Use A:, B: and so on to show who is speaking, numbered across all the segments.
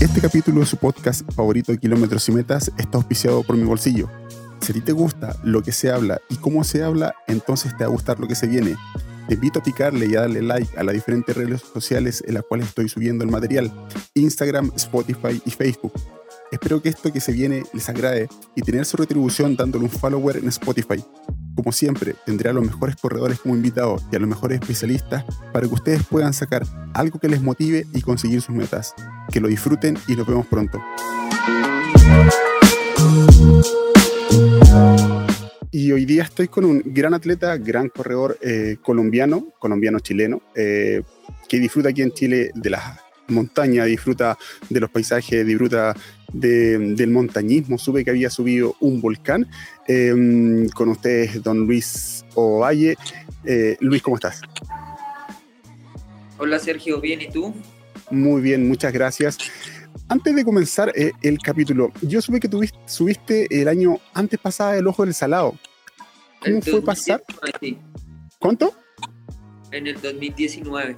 A: Este capítulo de su podcast favorito de Kilómetros y Metas está auspiciado por mi bolsillo. Si a ti te gusta lo que se habla y cómo se habla, entonces te va a gustar lo que se viene. Te invito a picarle y a darle like a las diferentes redes sociales en las cuales estoy subiendo el material, Instagram, Spotify y Facebook. Espero que esto que se viene les agrade y tener su retribución dándole un follower en Spotify. Como siempre, tendré a los mejores corredores como invitados y a los mejores especialistas para que ustedes puedan sacar algo que les motive y conseguir sus metas. Que lo disfruten y nos vemos pronto. Y hoy día estoy con un gran atleta, gran corredor eh, colombiano, colombiano-chileno, eh, que disfruta aquí en Chile de las montañas, disfruta de los paisajes, disfruta del montañismo. Supe que había subido un volcán. Em, con ustedes, don Luis Ovalle. Eh, Luis, ¿cómo estás?
B: Hola Sergio, bien, ¿y tú?
A: Muy bien, muchas gracias. Antes de comenzar eh, el capítulo, yo supe que tuviste, subiste el año antes pasado el Ojo del Salado. ¿Cómo fue pasar? ¿Cuánto?
B: En el 2019.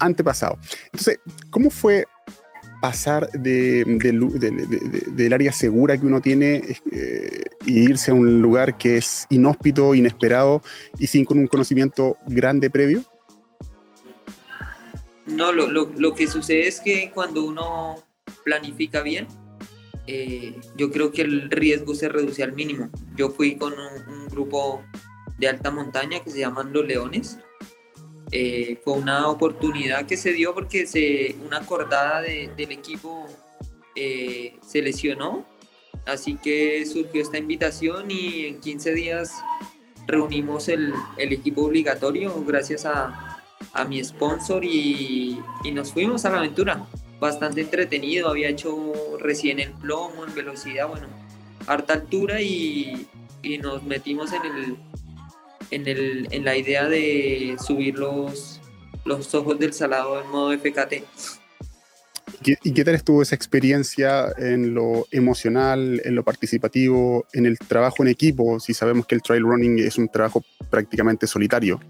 A: Antepasado. Entonces, ¿cómo fue pasar de, del área segura que uno tiene eh, y irse a un lugar que es inhóspito, inesperado y sin con un conocimiento grande previo?
B: No, lo, que sucede es que cuando uno planifica bien, eh, yo creo que el riesgo se reduce al mínimo. Yo fui con un, grupo de alta montaña que se llaman Los Leones. Eh, fue una oportunidad que se dio porque se, una acordada del equipo eh, se lesionó. Así que surgió esta invitación y en 15 días reunimos el, el equipo obligatorio gracias a, a mi sponsor y, y nos fuimos a la aventura bastante entretenido, había hecho recién el plomo, en velocidad, bueno, harta altura y, y nos metimos en, el, en, el, en la idea de subir los, los ojos del salado en modo FKT.
A: ¿Y qué tal estuvo esa experiencia en lo emocional, en lo participativo, en el trabajo en equipo? Si sabemos que el trail running es un trabajo prácticamente solitario.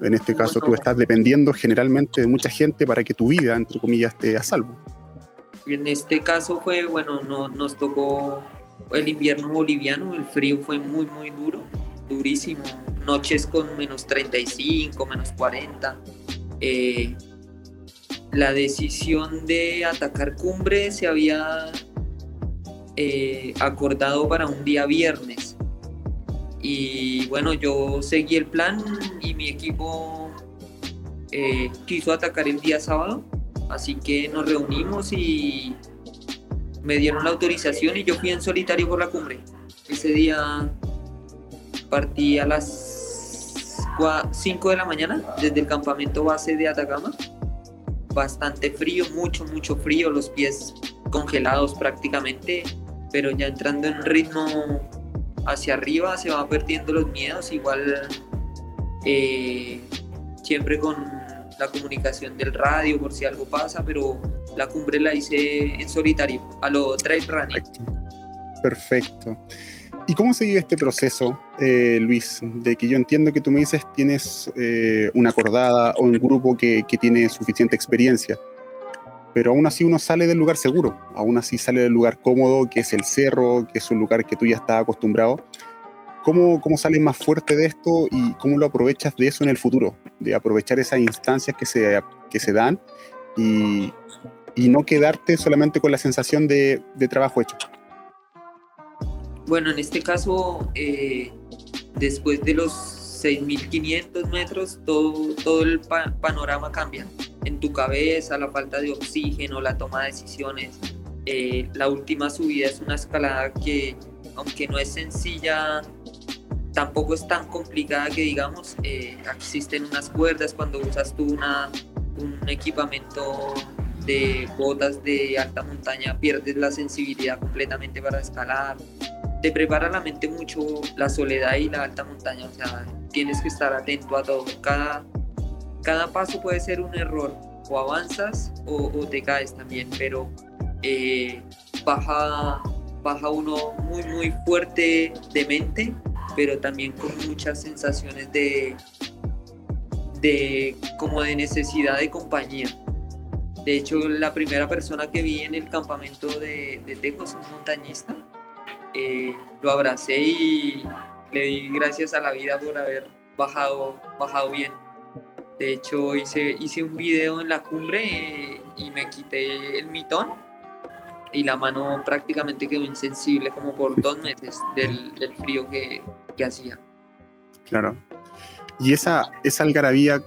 A: En este caso, tú estás dependiendo generalmente de mucha gente para que tu vida, entre comillas, esté a salvo.
B: En este caso fue, bueno, no, nos tocó el invierno boliviano, el frío fue muy, muy duro, durísimo. Noches con menos 35, menos 40. Eh, la decisión de atacar cumbre se había eh, acordado para un día viernes y bueno, yo seguí el plan y mi equipo eh, quiso atacar el día sábado, así que nos reunimos y me dieron la autorización y yo fui en solitario por la cumbre. Ese día partí a las 5 de la mañana desde el campamento base de Atacama. Bastante frío, mucho, mucho frío, los pies congelados prácticamente, pero ya entrando en ritmo hacia arriba se van perdiendo los miedos, igual eh, siempre con la comunicación del radio por si algo pasa, pero la cumbre la hice en solitario, a lo trail running.
A: Perfecto. ¿Y cómo se vive este proceso, eh, Luis? De que yo entiendo que tú me dices tienes eh, una acordada o un grupo que, que tiene suficiente experiencia pero aún así uno sale del lugar seguro, aún así sale del lugar cómodo, que es el cerro, que es un lugar que tú ya estás acostumbrado. ¿Cómo, cómo sales más fuerte de esto y cómo lo aprovechas de eso en el futuro? De aprovechar esas instancias que se, que se dan y, y no quedarte solamente con la sensación de, de trabajo hecho.
B: Bueno, en este caso, eh, después de los 6.500 metros, todo, todo el panorama cambia. En tu cabeza, la falta de oxígeno, la toma de decisiones. Eh, la última subida es una escalada que, aunque no es sencilla, tampoco es tan complicada que digamos. Eh, existen unas cuerdas cuando usas tú una, un equipamiento de botas de alta montaña, pierdes la sensibilidad completamente para escalar. Te prepara la mente mucho la soledad y la alta montaña. O sea, tienes que estar atento a todo. Cada, cada paso puede ser un error, o avanzas o, te caes también, pero eh, baja, baja uno muy, muy fuerte de mente, pero también con muchas sensaciones de, de como de necesidad de compañía. De hecho, la primera persona que vi en el campamento de, de Tejos, un montañista, eh, lo abracé y le di gracias a la vida por haber bajado, bajado bien. De hecho, hice, hice un video en la cumbre eh, y me quité el mitón y la mano prácticamente quedó insensible como por dos meses del, del frío que, que, hacía.
A: Claro. Y esa, esa algarabía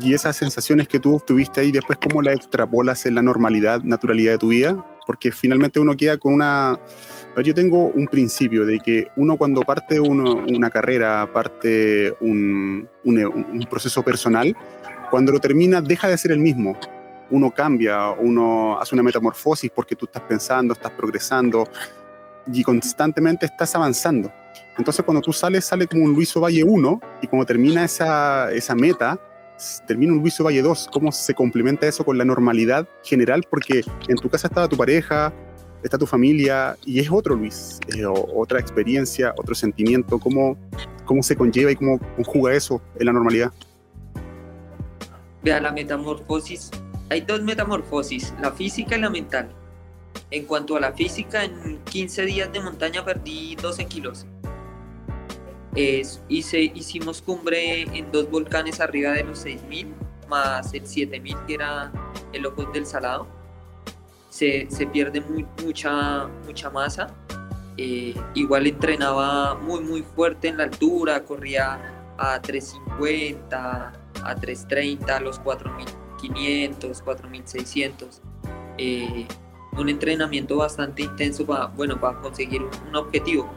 A: y esas sensaciones que tú tuviste ahí, después, ¿cómo las extrapolas en la normalidad, naturalidad de tu vida? Porque finalmente uno queda con una... Yo tengo un principio de que uno cuando parte una carrera, parte un, un, proceso personal, cuando lo termina deja de ser el mismo. Uno cambia, uno hace una metamorfosis porque tú estás pensando, estás progresando y constantemente estás avanzando. Entonces cuando tú sales, sale como un Luis Valle 1 y cuando termina esa, esa meta, termina un Luis Valle 2, cómo se complementa eso con la normalidad general, porque en tu casa estaba tu pareja, está tu familia y es otro Luis, otra experiencia, otro sentimiento, cómo, cómo se conlleva y cómo conjuga eso en la normalidad.
B: Vea, la metamorfosis, hay dos metamorfosis, la física y la mental. En cuanto a la física, en 15 días de montaña perdí 12 kilos hice, hicimos cumbre en dos volcanes arriba de los 6.000, más el 7.000 que era el Ojos del Salado. Se, se pierde muy, mucha, masa. Eh, igual entrenaba muy, muy fuerte en la altura, corría a 350, a 330, a los 4500, 4600. Eh, un entrenamiento bastante intenso para, bueno, para conseguir un objetivo.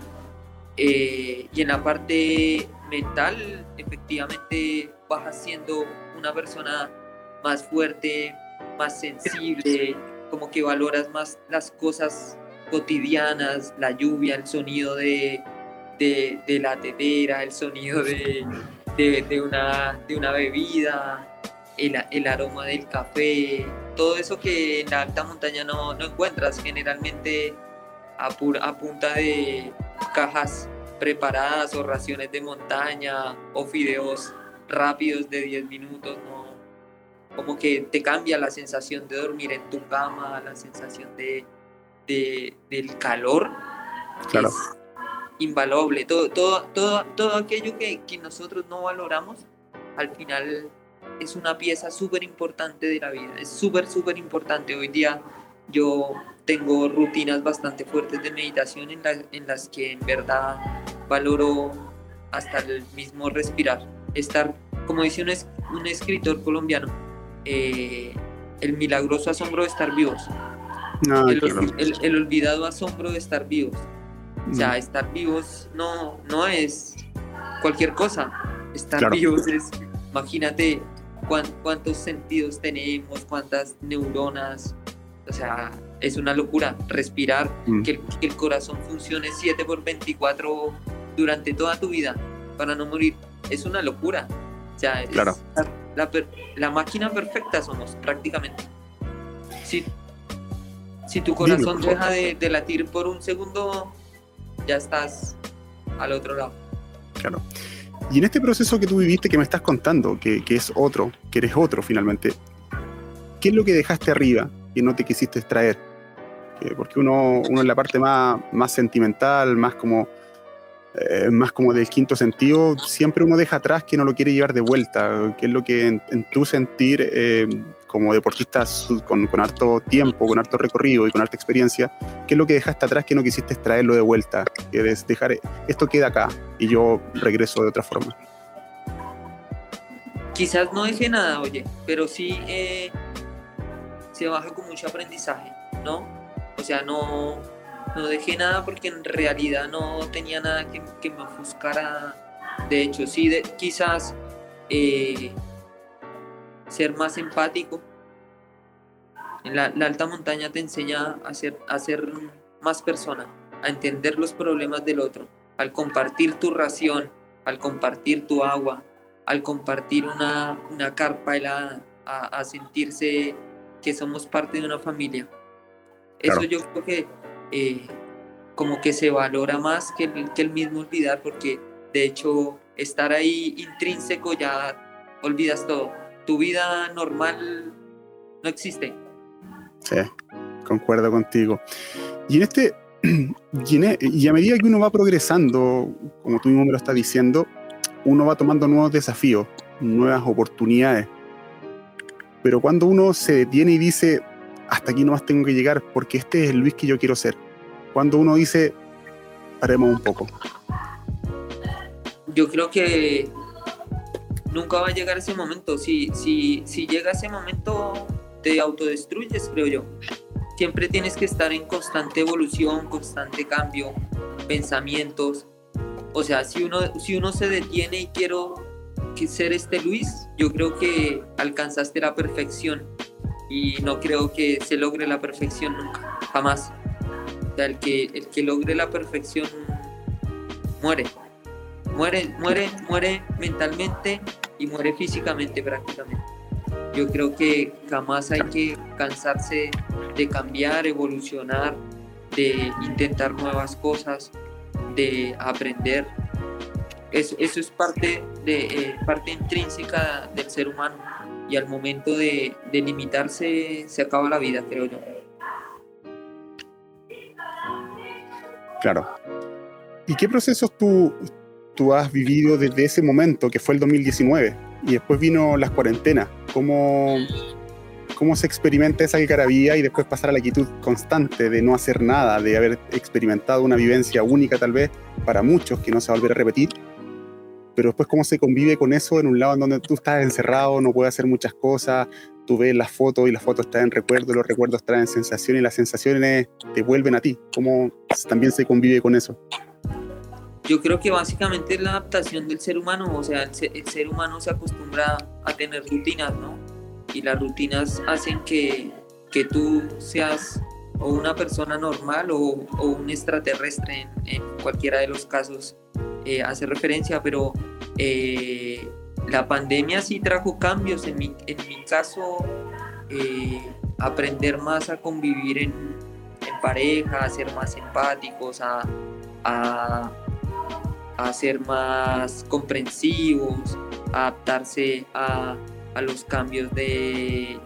B: Eh, y en la parte mental, efectivamente, vas siendo una persona más fuerte, más sensible, como que valoras más las cosas cotidianas, la lluvia, el sonido de, de, la tetera, el sonido de, de, una, de una bebida, el, el, aroma del café, todo eso que en la alta montaña no, no encuentras generalmente a, a punta de cajas preparadas o raciones de montaña o fideos rápidos de 10 minutos, ¿no? Como que te cambia la sensación de dormir en tu cama, la sensación de, de del calor.
A: Claro.
B: invaluable. Todo, todo, todo, todo aquello que, que nosotros no valoramos, al final es una pieza súper importante de la vida. Es súper, súper importante. Hoy día yo tengo rutinas bastante fuertes de meditación en, en las que en verdad valoro hasta el mismo respirar. Estar, como dice un, un escritor colombiano, eh, el milagroso asombro de estar vivos. el, olvidado asombro de estar vivos. O sea, mm. estar vivos no, no es cualquier cosa. Estar vivos es, imagínate cuántos sentidos tenemos, cuántas neuronas, o sea, es una locura respirar, mm. que, el, corazón funcione 7 por 24 durante toda tu vida para no morir. Es una locura. O sea,
A: claro.
B: la, la, máquina perfecta somos prácticamente. Si, si tu corazón deja de, de, latir por un segundo, ya estás al otro lado.
A: Claro. Y en este proceso que tú viviste, que me estás contando, que, que es otro, que eres otro finalmente, ¿qué es lo que dejaste arriba que no te quisiste extraer? Porque uno, uno en la parte más, más sentimental, más como, eh, más como del quinto sentido, siempre uno deja atrás que no lo quiere llevar de vuelta, que es lo que en, tu sentir eh, como deportista con, con, harto tiempo, con harto recorrido y con harta experiencia, qué es lo que dejaste atrás que no quisiste extraerlo de vuelta, que es dejar, esto queda acá y yo regreso de otra forma.
B: Quizás no dejé nada, oye, pero sí... Eh se baja con mucho aprendizaje, ¿no? O sea, no, no dejé nada porque en realidad no tenía nada que, me ofuscara. De hecho, sí, quizás eh, ser más empático. En la, alta montaña te enseña a ser, a ser más persona, a entender los problemas del otro, al compartir tu ración, al compartir tu agua, al compartir una, una carpa helada, a, a sentirse que somos parte de una familia. Eso yo creo que eh, como que se valora más que el, que el mismo olvidar, porque de hecho estar ahí intrínseco ya olvidas todo. Tu vida normal no existe.
A: Sí, concuerdo contigo. Y en este, e, y, a medida que uno va progresando, como tú mismo me lo estás diciendo, uno va tomando nuevos desafíos, nuevas oportunidades. Pero cuando uno se detiene y dice, hasta aquí nomás tengo que llegar porque este es el Luis que yo quiero ser. Cuando uno dice, paremos un poco.
B: Yo creo que nunca va a llegar ese momento. Si, si, si llega ese momento, te autodestruyes, creo yo. Siempre tienes que estar en constante evolución, constante cambio, pensamientos. O sea, si uno, si uno se detiene y quiero ser este Luis, yo creo que alcanzaste la perfección y no creo que se logre la perfección nunca, jamás. El que, el que logre la perfección muere. Muere, muere, muere mentalmente y muere físicamente prácticamente. Yo creo que jamás hay que cansarse de cambiar, evolucionar, de intentar nuevas cosas, de aprender. Eso, eso es parte, de, eh, parte intrínseca del ser humano y al momento de, de limitarse se acaba la vida, creo yo.
A: Claro. ¿Y qué procesos tú, tú has vivido desde ese momento, que fue el 2019, y después vino las cuarentenas. ¿Cómo, cómo se experimenta esa algarabía y después pasar a la quietud constante de no hacer nada, de haber experimentado una vivencia única tal vez para muchos que no se va a volver a repetir? Pero después cómo se convive con eso en un lado en donde tú estás encerrado, no puedes hacer muchas cosas, tú ves las fotos y las fotos traen recuerdos, los recuerdos traen sensaciones y las sensaciones te vuelven a ti. ¿Cómo también se convive con eso?
B: Yo creo que básicamente es la adaptación del ser humano, o sea, el ser, humano se acostumbra a tener rutinas, ¿no? Y las rutinas hacen que, que tú seas o una persona normal o, o un extraterrestre en, cualquiera de los casos eh, hace referencia, pero eh, la pandemia sí trajo cambios. En mi, en mi caso, eh, aprender más a convivir en, en, pareja, a ser más empáticos, a, a ser más comprensivos, a adaptarse a, a los cambios de,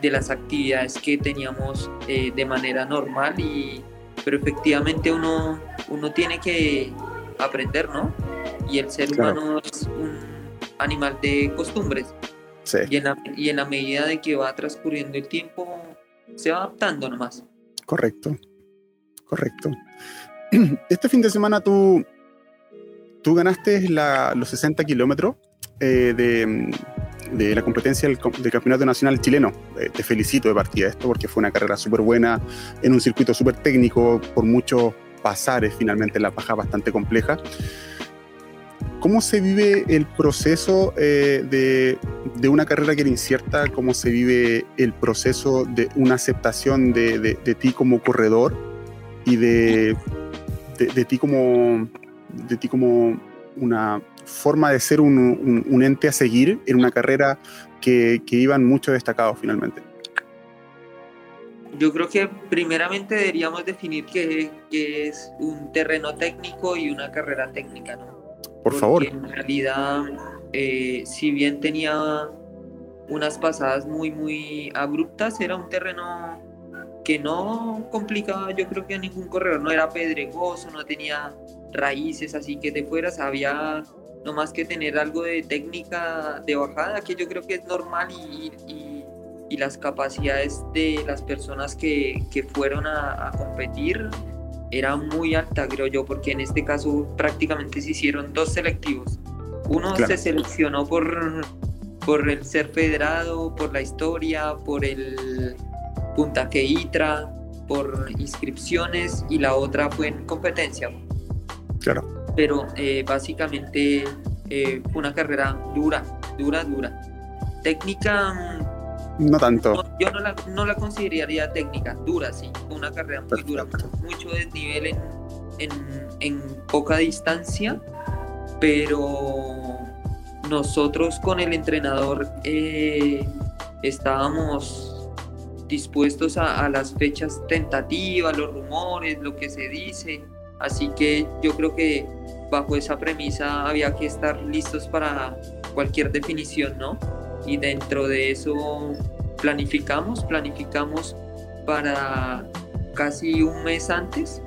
B: de, las actividades que teníamos de manera normal, y, pero efectivamente uno, uno tiene que aprender, ¿no? Y el ser humano es un animal de costumbres. Sí. Y, en la, y en la medida de que va transcurriendo el tiempo, se va adaptando nomás.
A: Correcto, correcto. Este fin de semana tú tú ganaste los 60 kilómetros eh, de, la competencia del, Campeonato Nacional Chileno. Eh, te felicito de partida esto porque fue una carrera súper buena en un circuito súper técnico, por muchos pasares finalmente, la baja bastante compleja. ¿Cómo se vive el proceso eh, de, una carrera que era incierta? ¿Cómo se vive el proceso de una aceptación de, ti como corredor y de, de, ti como, de ti como una forma de ser un, ente a seguir en una carrera que, iban mucho destacados finalmente?
B: Yo creo que primeramente deberíamos definir qué, es un terreno técnico y una carrera técnica, ¿no?
A: Por favor.
B: En realidad, eh, si bien tenía unas pasadas muy, muy abruptas, era un terreno que no complicaba yo creo que a ningún corredor, no era pedregoso, no tenía raíces, así que de fuera había no más que tener algo de técnica de bajada, que yo creo que es normal y, y, las capacidades de las personas que, que fueron a, competir eran muy alta, creo yo, porque en este caso prácticamente se hicieron dos selectivos. Uno se seleccionó por, por el ser federado, por la historia, por el puntaje ITRA, por inscripciones y la otra fue en competencia.
A: Claro.
B: Pero eh, básicamente eh, una carrera dura, dura, dura. Técnica.
A: No tanto.
B: yo no la, no la, consideraría técnica, dura, sí. Una carrera muy dura, mucho desnivel en, en, en poca distancia, pero nosotros con el entrenador eh, estábamos dispuestos a, a, las fechas tentativas, los rumores, lo que se dice. Así que yo creo que bajo esa premisa había que estar listos para cualquier definición, ¿no? Y dentro de eso planificamos, planificamos para casi un mes antes.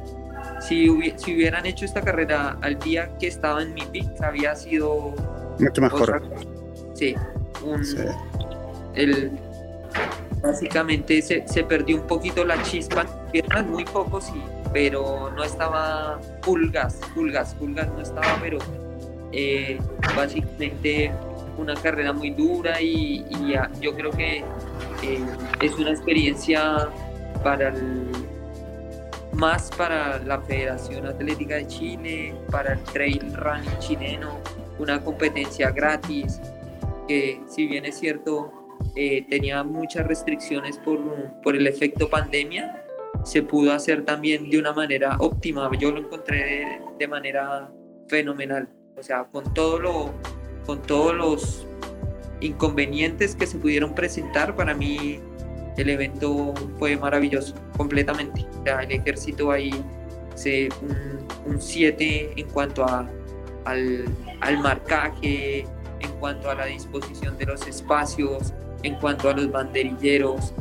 B: Si, si hubieran hecho esta carrera al día que estaba en mi pick, había sido...
A: Mucho mejor.
B: sí, El, básicamente se, se, perdió un poquito la chispa, piernas muy pocos, sí, pero no estaba full gas, full gas, full gas no estaba, pero eh, básicamente una carrera muy dura y, yo creo que eh, es una experiencia para el, más para la Federación Atlética de Chile, para el trail running chileno, una competencia gratis, que si bien es cierto eh, tenía muchas restricciones por, por el efecto pandemia, se pudo hacer también de una manera óptima. Yo lo encontré de, manera fenomenal. O sea, con todo lo, con todos los inconvenientes que se pudieron presentar, para mí el evento fue maravilloso, completamente. O sea, el ejército ahí se un 7 en cuanto a, al, al marcaje, en cuanto a la disposición de los espacios, en cuanto a los banderilleros,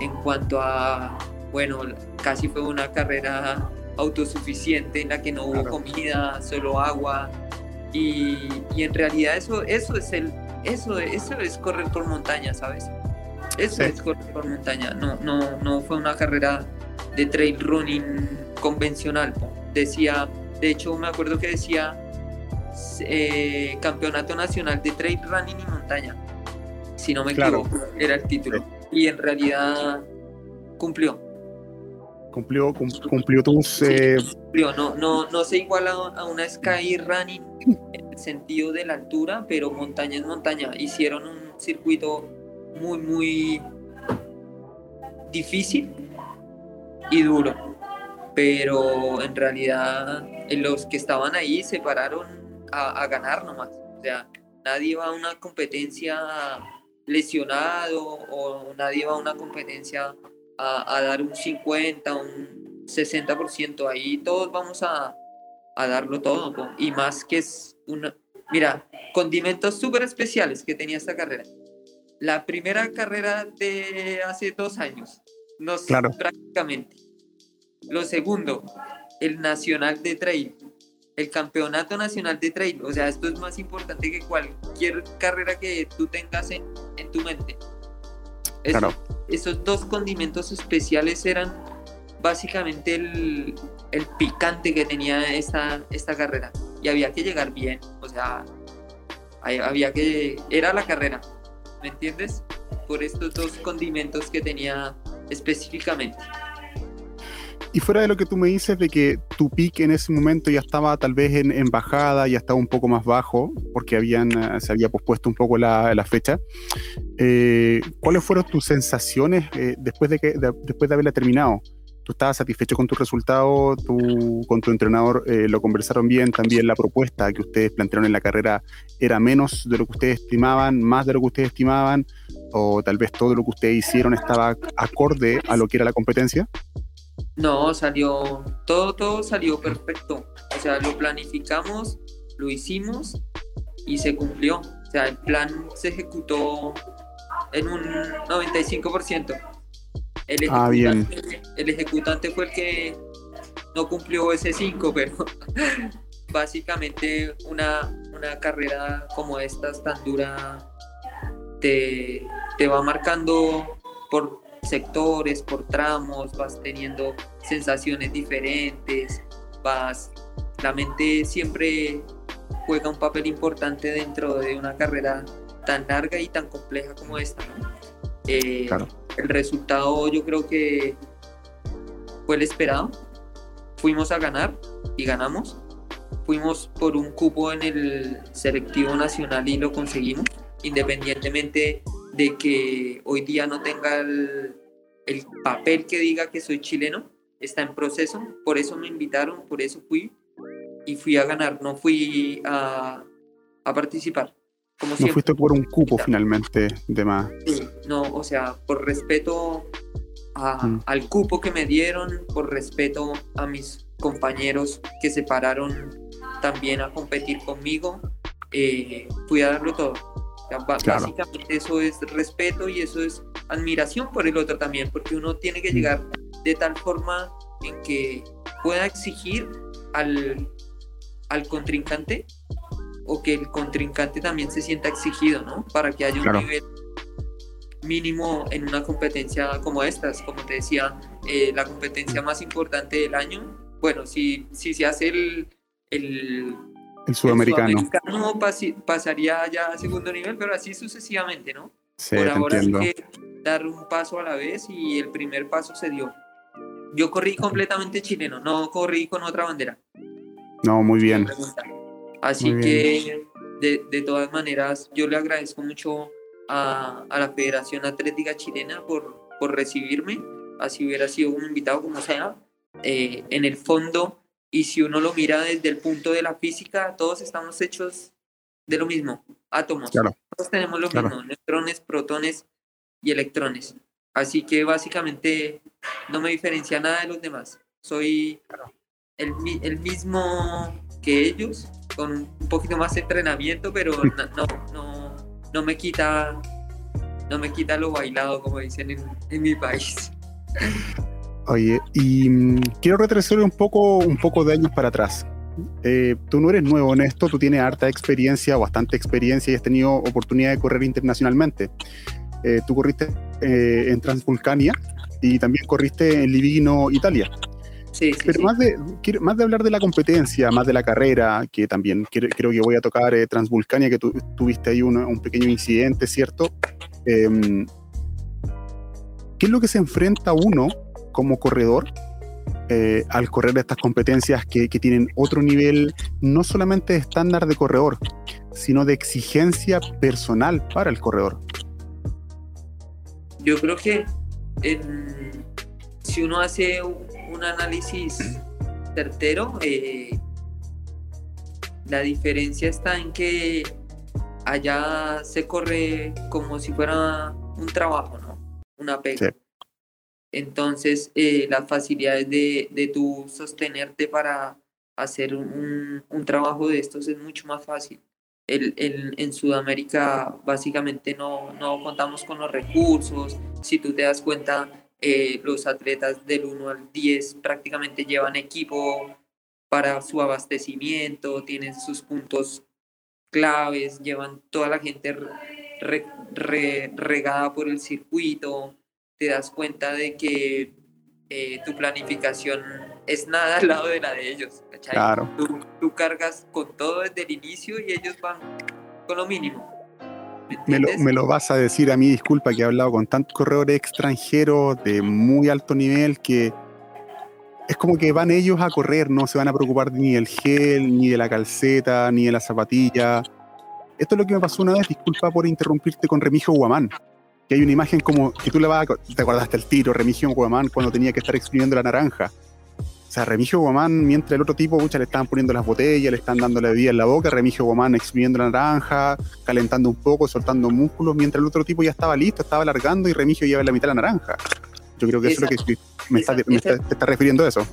B: en cuanto a, bueno, casi fue una carrera autosuficiente en la que no hubo comida, solo agua. Y, y, en realidad eso, eso es el, eso, eso es correr por montaña, ¿sabes? Eso es correr por montaña. No, no, no fue una carrera de trail running convencional. Decía, de hecho me acuerdo que decía eh, Campeonato Nacional de Trail Running y Montaña. Si no me equivoco, era el título. Y en realidad cumplió.
A: Cumplió, cumplió tus... Eh,
B: cumplió, no, no, no se iguala a una Sky Running el sentido de la altura, pero montaña es montaña. Hicieron un circuito muy, muy difícil y duro. Pero en realidad los que estaban ahí se pararon a, ganar nomás. O sea, nadie va a una competencia lesionado o nadie va a una competencia a, dar un 50, un 60%. Ahí todos vamos a, a darlo todo. Y más que es una... Mira, condimentos súper especiales que tenía esta carrera la primera carrera de hace dos años. No claro. prácticamente. Lo segundo, el Nacional de Trail. El Campeonato Nacional de Trail. O sea, esto es más importante que cualquier carrera que tú tengas en, en tu mente. claro. Esos dos condimentos especiales eran básicamente el, picante que tenía esta, esta carrera. Y había que llegar bien. O sea, había que... Era la carrera ¿me entiendes? Por estos dos condimentos que tenía específicamente.
A: Y fuera de lo que tú me dices de que tu pique en ese momento ya estaba tal vez en, en bajada, ya estaba un poco más bajo, porque habían, eh, se había pospuesto un poco la, la fecha, eh, ¿cuáles fueron tus sensaciones eh, después, de que, después de haberla terminado? Tú estabas satisfecho con tu resultado, tú con tu entrenador eh, lo conversaron bien, también la propuesta que ustedes plantearon en la carrera era menos de lo que ustedes estimaban, más de lo que ustedes estimaban, o tal vez todo lo que ustedes hicieron estaba acorde a lo que era la competencia?
B: No, salió, todo, todo salió perfecto. O sea, lo planificamos, lo hicimos y se cumplió. O sea, el plan se ejecutó en un 95%. El ah, ejecutante, El ejecutante fue el que no cumplió ese 5, pero básicamente una, una carrera como esta tan dura te, te va marcando por sectores, por tramos, vas teniendo sensaciones diferentes, vas, la mente siempre juega un papel importante dentro de una carrera tan larga y tan compleja como esta. Eh, claro el resultado yo creo que fue el esperado. Fuimos a ganar y ganamos. Fuimos por un cupo en el selectivo nacional y lo conseguimos, independientemente de que hoy día no tenga el, papel que diga que soy chileno, está en proceso, por eso me invitaron, por eso fui y fui a ganar, no fui a, a participar
A: no fuiste por un cupo finalmente de más.
B: Sí, no, o sea, por respeto mm. al cupo que me dieron, por respeto a mis compañeros que se pararon también a competir conmigo, eh, fui a darlo todo. Básicamente eso es respeto y eso es admiración por el otro también, porque uno tiene que llegar de tal forma en que pueda exigir al, al contrincante o que el contrincante también se sienta exigido, ¿no? Para que haya un nivel mínimo en una competencia como estas, como te decía, eh, la competencia más importante del año. Bueno, si, si se hace el, el,
A: el sudamericano,
B: pasaría ya a segundo nivel, pero así sucesivamente, ¿no? Por ahora hay que dar un paso a la vez y el primer paso se dio. Yo corrí completamente chileno, no corrí con otra bandera.
A: No, muy bien.
B: Así que, de, de, todas maneras, yo le agradezco mucho a, a, la Federación Atlética Chilena por, por recibirme. Así hubiera sido un invitado como sea. Eh, en el fondo, y si uno lo mira desde el punto de la física, todos estamos hechos de lo mismo, átomos. Todos tenemos lo mismo, neutrones, protones y electrones. Así que básicamente no me diferencia nada de los demás. Soy el, el mismo que ellos, con un poquito más de entrenamiento, pero no, no, no, me quita no me quita lo bailado, como dicen en, en mi país.
A: Oye, y mm, quiero retroceder un poco, un poco de años para atrás. Eh, tú no eres nuevo en esto, tú tienes harta experiencia, bastante experiencia y has tenido oportunidad de correr internacionalmente. Eh, tú corriste eh, en Transvulcania y también corriste en Livigno, Italia.
B: Sí,
A: Pero Más, de, más de hablar de la competencia, más de la carrera, que también creo, que voy a tocar Transvulcania, que tú, tuviste ahí un pequeño incidente, ¿cierto? Em, ¿Qué es lo que se enfrenta uno como corredor eh, al correr estas competencias que, que, tienen otro nivel, no solamente de estándar de corredor, sino de exigencia personal para el corredor?
B: Yo creo que si uno hace un análisis certero, eh, la diferencia está en que allá se corre como si fuera un trabajo, ¿no? Una pega. Entonces, eh, las facilidades de, de tú sostenerte para hacer un, un, trabajo de estos es mucho más fácil el, el, en Sudamérica básicamente no, no, contamos con los recursos. Si tú te das cuenta, eh, los atletas del 1 al 10 prácticamente llevan equipo para su abastecimiento, tienen sus puntos claves, llevan toda la gente regada por el circuito, te das cuenta de que eh, tu planificación es nada al lado de la de ellos.
A: Claro.
B: Tú, cargas con todo desde el inicio y ellos van con lo mínimo.
A: ¿Me, lo, vas a decir a mí, disculpa, que he hablado con tantos corredores extranjeros de muy alto nivel que es como que van ellos a correr, no se van a preocupar ni del gel, ni de la calceta, ni de la zapatilla. Esto es lo que me pasó una vez, disculpa por interrumpirte con Remigio Guamán que hay una imagen como que tú le vas te acordaste el tiro, Remigio Guamán cuando tenía que estar exprimiendo la naranja. O sea, Remigio Guamán, mientras el otro tipo, pucha, le estaban poniendo las botellas, le están dando la bebida en la boca, Remigio Guamán exprimiendo la naranja, calentando un poco, soltando músculos, mientras el otro tipo ya estaba listo, estaba alargando y Remigio lleva en la mitad la naranja. Yo creo que eso es lo que me, está, te está refiriendo a eso.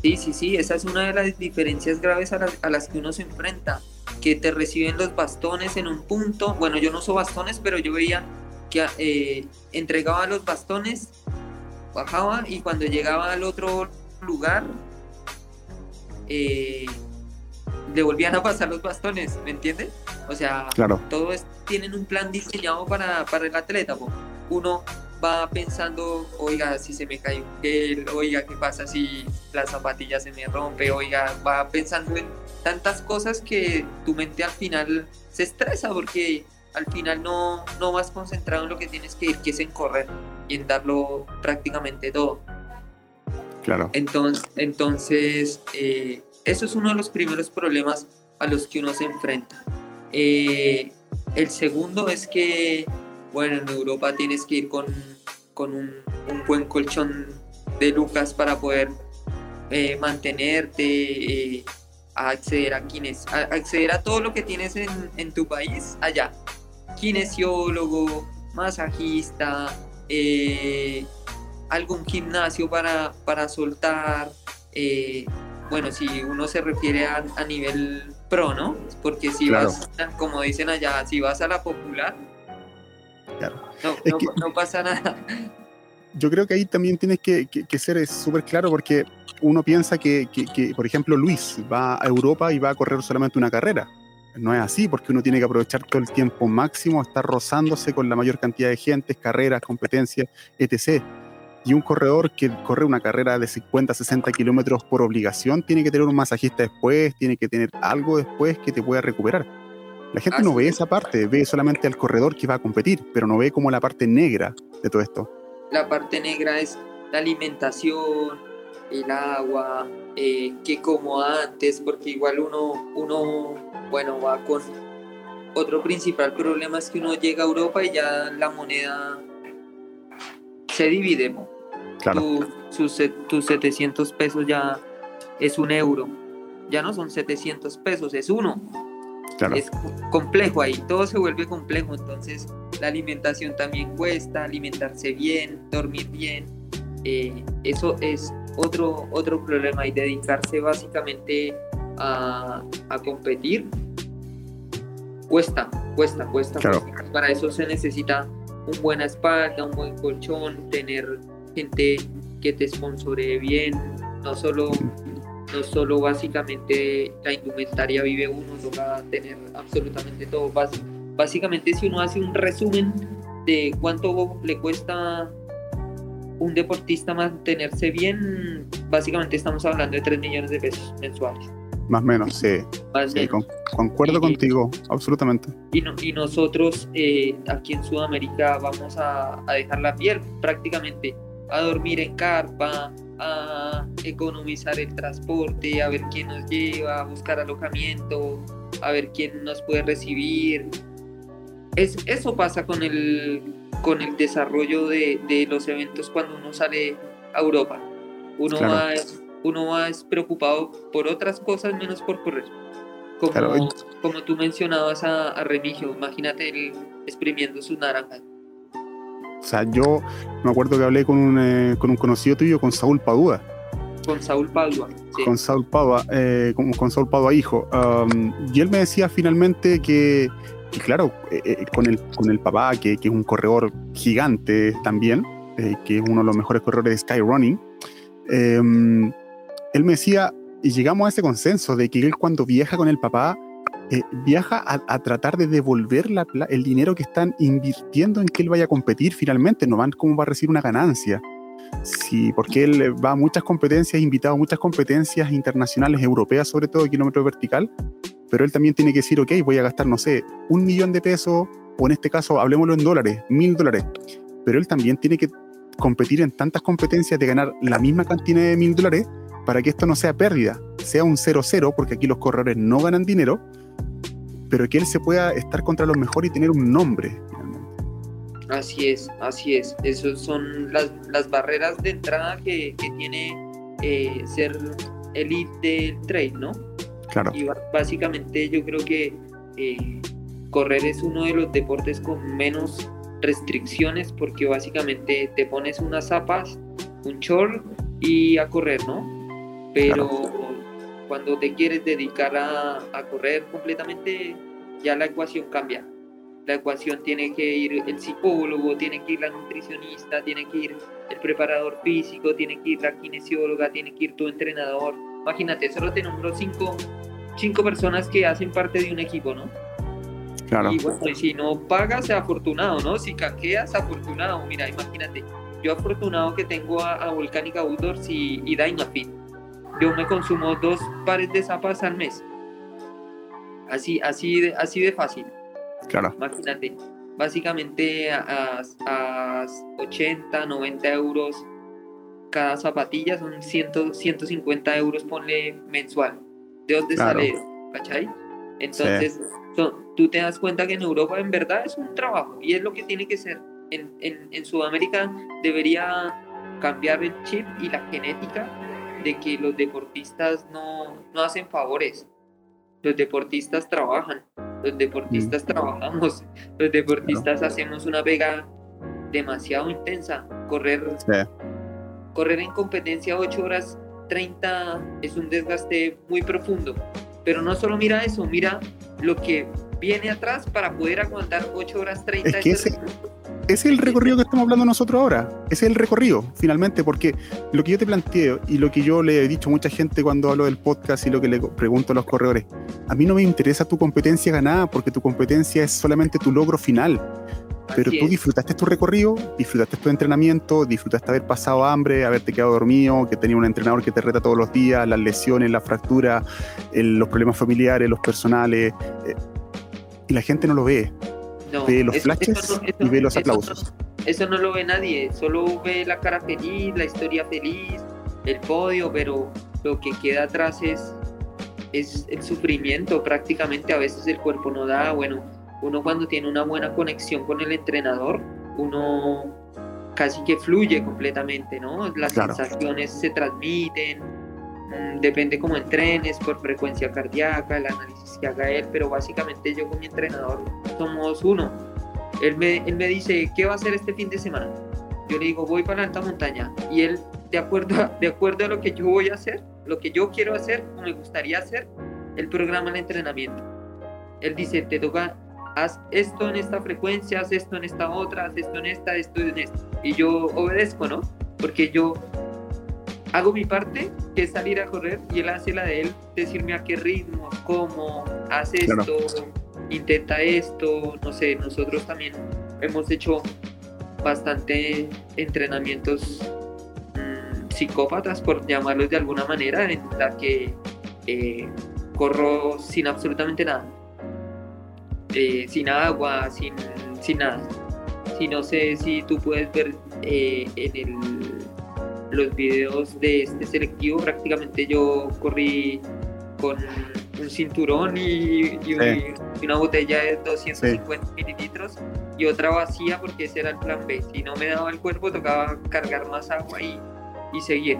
B: Sí, sí, sí, esa es una de las diferencias graves a las, a las que uno se enfrenta, que te reciben los bastones en un punto, bueno, yo no uso bastones, pero yo veía que eh, entregaba los bastones, bajaba y cuando llegaba al otro lugar, eh, le volvían a pasar los bastones, ¿me entiendes? O sea,
A: claro.
B: todos tienen un plan diseñado para, para el atleta. Uno va pensando, oiga, si se me cae un gel, oiga, ¿qué pasa si la zapatilla se me rompe? Oiga, va pensando en tantas cosas que tu mente al final se estresa porque al final no, no vas concentrado en lo que tienes que ir, que es en correr y en darlo prácticamente todo.
A: Claro.
B: Entonces, entonces eh, eso es uno de los primeros problemas a los que uno se enfrenta. Eh, el segundo es que, bueno, en Europa tienes que ir con, con un, buen colchón de lucas para poder eh, mantenerte, acceder a quienes, acceder a todo lo que tienes en, en tu país allá kinesiólogo, masajista, eh, algún gimnasio para, para soltar. Eh, bueno, si uno se refiere a, nivel pro, ¿no? Porque si vas, como dicen allá, si vas a la popular, Claro. No, pasa nada.
A: Yo creo que ahí también tienes que, que, ser súper claro porque uno piensa que, que, por ejemplo, Luis va a Europa y va a correr solamente una carrera. No es así, porque uno tiene que aprovechar todo el tiempo máximo, estar rozándose con la mayor cantidad de gente, carreras, competencias, etc. Y un corredor que corre una carrera de 50, 60 kilómetros por obligación tiene que tener un masajista después, tiene que tener algo después que te pueda recuperar. La gente no ve esa parte, ve solamente al corredor que va a competir, pero no ve como la parte negra de todo esto.
B: La parte negra es la alimentación, el agua, eh, que como antes, porque igual uno, uno, bueno, va con otro principal problema es que uno llega a Europa y ya la moneda se divide. Claro. sus, tus 700 pesos ya es un euro. Ya no son 700 pesos, es uno. Es complejo ahí, todo se vuelve complejo, entonces la alimentación también cuesta, alimentarse bien, dormir bien, eh, eso es otro, otro problema y dedicarse básicamente a, competir cuesta, cuesta, cuesta, Para eso se necesita un buena espalda, un buen colchón, tener gente que te sponsore bien, no solo no solo básicamente la indumentaria vive uno, toca tener absolutamente todo. básicamente si uno hace un resumen de cuánto le cuesta un deportista mantenerse bien, básicamente estamos hablando de 3 millones de pesos mensuales.
A: Más o menos, sí. concuerdo contigo, absolutamente.
B: Y, y nosotros eh, aquí en Sudamérica vamos a, a dejar la piel prácticamente, a dormir en carpa, a economizar el transporte, a ver quién nos lleva, a buscar alojamiento, a ver quién nos puede recibir. Es, eso pasa con el, con el desarrollo de, de los eventos cuando uno sale a Europa. Uno, va, uno va es preocupado por otras cosas menos por correr. Como, como tú mencionabas a, a Remigio, imagínate él exprimiendo sus naranjas.
A: O sea, yo me acuerdo que hablé con un, eh, con un conocido tuyo, con Saúl Padua.
B: Con Saúl Padua.
A: Con Saúl Padua, eh, con, Saúl Padua hijo. y él me decía finalmente que, claro, eh, con, el, con el papá, que, que, es un corredor gigante también, que es uno de los mejores corredores de Skyrunning, em, él me decía, y llegamos a ese consenso de que él cuando viaja con el papá, eh, viaja a, tratar de devolver el dinero que están invirtiendo en que él vaya a competir finalmente, no van como va a recibir una ganancia. Sí, porque él va a muchas competencias, invitado a muchas competencias internacionales, europeas sobre todo, de kilómetro vertical, pero él también tiene que decir, ok, voy a gastar, no sé, un millón de pesos, o en este caso, hablemoslo en dólares, mil dólares, pero él también tiene que competir en tantas competencias de ganar la misma cantidad de mil dólares para que esto no sea pérdida, sea un 0-0, porque aquí los corredores no ganan dinero, pero que él se pueda estar contra los mejores y tener un nombre.
B: Así es, así es. Esas son las, las barreras de entrada que, que tiene eh, ser elite del trail, ¿no?
A: Claro.
B: Y básicamente yo creo que eh, correr es uno de los deportes con menos restricciones porque básicamente te pones unas zapas, un short y a correr, ¿no? Pero cuando te quieres dedicar a, correr completamente, ya la ecuación cambia. La ecuación tiene que ir el psicólogo, tiene que ir la nutricionista, tiene que ir el preparador físico, tiene que ir la kinesióloga, tiene que ir tu entrenador. Imagínate, solo tenemos cinco, cinco personas que hacen parte de un equipo, ¿no?
A: Claro.
B: Y bueno, si no pagas, afortunado, ¿no? Si canqueas, afortunado. Mira, imagínate, yo afortunado que tengo a, a Volcánica Outdoors y, y Dynafit yo me consumo dos pares de zapas al mes. Así, así, de, así de fácil.
A: Claro.
B: Imagínate, básicamente a, 80, 90 euros cada zapatilla son 100, 150 euros, ponle mensual. ¿De dónde sale? ¿Cachai? Entonces, tú te das cuenta que en Europa en verdad es un trabajo y es lo que tiene que ser. En, en, en Sudamérica debería cambiar el chip y la genética de que los deportistas no, no hacen favores. Los deportistas trabajan, los deportistas mm. trabajamos, los deportistas hacemos una vega demasiado intensa. Correr, correr en competencia 8 horas 30 es un desgaste muy profundo. Pero no solo mira eso, mira lo que viene atrás para poder aguantar 8 horas 30
A: es que ese, es el recorrido que estamos hablando nosotros ahora. Ese es el recorrido, finalmente, porque lo que yo te planteo y lo que yo le he dicho a mucha gente cuando hablo del podcast y lo que le pregunto a los corredores, a mí no me interesa tu competencia ganada porque tu competencia es solamente tu logro final. Pero tú disfrutaste tu recorrido, disfrutaste tu entrenamiento, disfrutaste haber pasado hambre, haberte quedado dormido, que tenía un entrenador que te reta todos los días, las lesiones, la fractura, los problemas familiares, los personales. Y la gente no lo ve. ve los flashes y ve los aplausos.
B: Eso no, lo ve nadie, solo ve la cara feliz, la historia feliz, el podio, pero lo que queda atrás es, es el sufrimiento prácticamente. A veces el cuerpo no da, bueno, uno cuando tiene una buena conexión con el entrenador, uno casi que fluye completamente, ¿no? Las sensaciones se transmiten, depende cómo entrenes, por frecuencia cardíaca, el análisis que haga él, pero básicamente yo con mi entrenador somos uno. Él me, él me dice, ¿qué va a hacer este fin de semana? Yo le digo, voy para la alta montaña. Y él, de acuerdo, a, de acuerdo a lo que yo voy a hacer, lo que yo quiero hacer o me gustaría hacer, él programa el entrenamiento. Él dice, te toca haz esto en esta frecuencia, haz esto en esta otra, haz esto en esta, esto en esta. Y yo obedezco, ¿no? Porque yo hago mi parte, que es salir a correr, y él hace la de él, decirme a qué ritmo, cómo, haz esto, intenta esto, no sé, nosotros también hemos hecho bastante entrenamientos mm, psicópatas, por llamarlos de alguna manera, en la que eh, corro sin absolutamente nada eh, sin agua, sin, sin nada. Si no sé si tú puedes ver eh, en el, los videos de este selectivo, prácticamente yo corrí con un cinturón y, una botella de 250 mililitros y otra vacía porque ese era el plan B. Si no me daba el cuerpo, tocaba cargar más agua y, y seguir.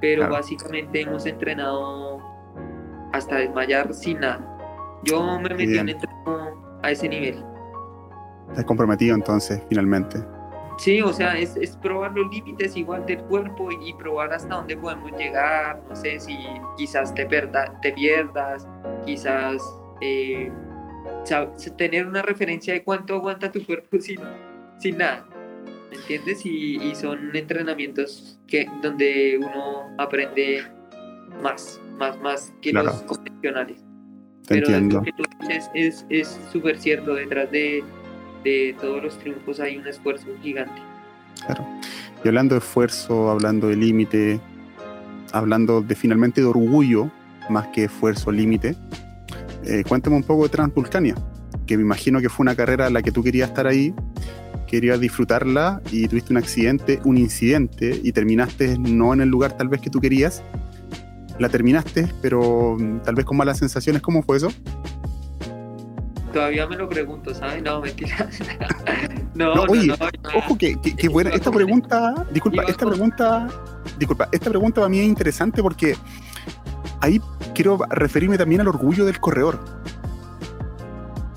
B: Pero básicamente hemos entrenado hasta desmayar sin nada. Yo me metí en a ese nivel.
A: Estás comprometido entonces, finalmente.
B: Sí, o sea, es, es, probar los límites igual del cuerpo y, probar hasta dónde podemos llegar. No sé si quizás te, perda, te pierdas, quizás eh, tener una referencia de cuánto aguanta tu cuerpo sin, sin nada. ¿Me entiendes? Y, y, son entrenamientos que, donde uno aprende más, más, más que los convencionales. Pero lo que tú dices es súper cierto, detrás de, de todos los triunfos hay un esfuerzo gigante.
A: Claro. Y hablando de esfuerzo, hablando de límite, hablando de finalmente de orgullo, más que esfuerzo, límite, eh, cuéntame un poco de Transvulcania, que me imagino que fue una carrera en la que tú querías estar ahí, querías disfrutarla y tuviste un accidente, un incidente y terminaste no en el lugar tal vez que tú querías, la terminaste, pero mm, tal vez con malas sensaciones. ¿Cómo fue eso?
B: Todavía me lo pregunto, ¿sabes? No, mentira. no, no,
A: oye, ojo que, que, buena. Esta pregunta, disculpa, esta pregunta, disculpa, esta pregunta para mí es interesante porque ahí quiero referirme también al orgullo del corredor.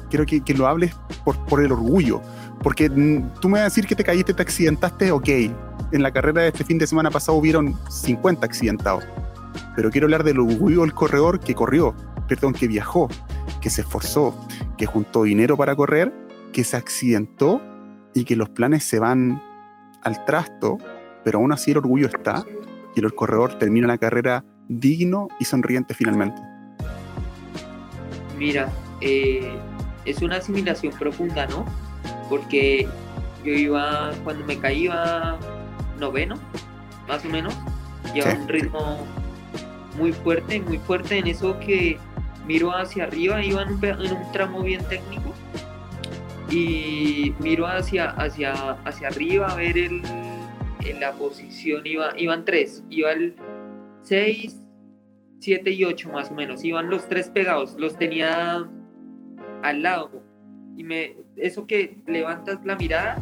A: Quiero que, que lo hables por, por el orgullo. Porque mm, tú me vas a decir que te caíste, te accidentaste, ok. En la carrera de este fin de semana pasado hubieron 50 accidentados pero quiero hablar del orgullo del corredor que corrió, perdón, que viajó, que se esforzó, que juntó dinero para correr, que se accidentó y que los planes se van al trasto, pero aún así el orgullo está y el corredor termina la carrera digno y sonriente finalmente.
B: Mira, eh, es una asimilación profunda, ¿no? Porque yo iba, cuando me caí, iba noveno, más o menos, y a un ritmo muy fuerte, muy fuerte en eso que miro hacia arriba, iba en un, tramo bien técnico y miro hacia, hacia, hacia arriba a ver el, en la posición, iba, iban tres, iba el 6, 7 y 8 más o menos, iban los tres pegados, los tenía al lado y me, eso que levantas la mirada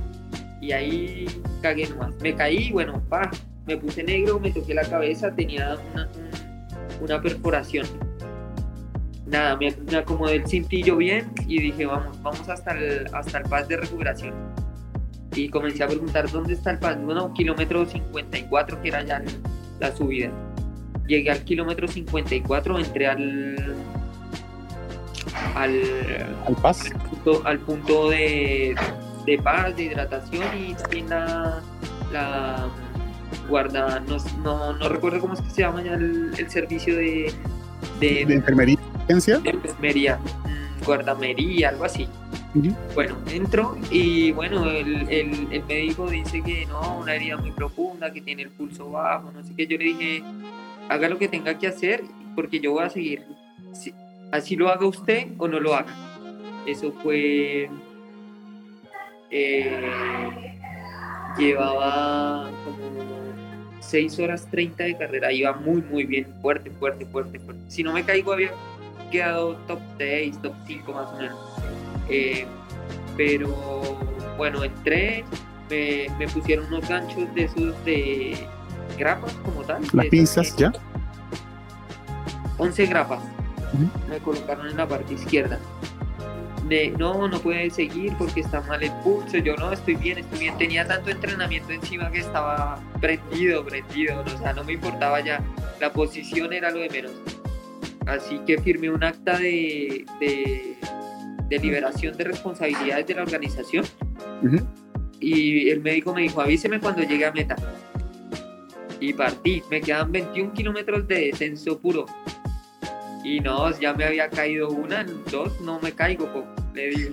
B: y ahí cagué nomás, me caí, bueno, pa, me puse negro, me toqué la cabeza, tenía una, una perforación. Nada, me, acomodé el cintillo bien y dije, vamos, vamos hasta el, hasta el pas de recuperación. Y comencé a preguntar, ¿dónde está el pas? Bueno, kilómetro 54, que era ya la subida. Llegué al kilómetro 54, entré al, al,
A: al paz.
B: Al punto, de, de, paz, de hidratación y también la, la guarda, no, no, no, recuerdo cómo es que se llama ya el, servicio de,
A: de, enfermería.
B: De enfermería, mm, guardamería, algo así. Bueno, entro y bueno, el, el, el, médico dice que no, una herida muy profunda, que tiene el pulso bajo, no sé qué. Yo le dije, haga lo que tenga que hacer porque yo voy a seguir. así lo haga usted o no lo haga. Eso fue... Eh, llevaba como 6 horas 30 de carrera, iba muy, muy bien, fuerte, fuerte, fuerte, fuerte. Si no me caigo había quedado top 6, top 5 más o menos. Eh, pero bueno, entré, me, pusieron unos ganchos de esos de grapas como tal.
A: Las pinzas, ¿ya?
B: 11 grapas. Me colocaron en la parte izquierda. De, no, no puede seguir porque está mal el pulso. Yo no, estoy bien, estoy bien. Tenía tanto entrenamiento encima que estaba prendido, prendido. O sea, no me importaba ya. La posición era lo de menos. Así que firmé un acta de, de, liberación de responsabilidades de la organización. Y el médico me dijo, avíseme cuando llegue a meta. Y partí. Me quedan 21 kilómetros de descenso puro. Y no, ya me había caído una, dos, no me caigo, le digo.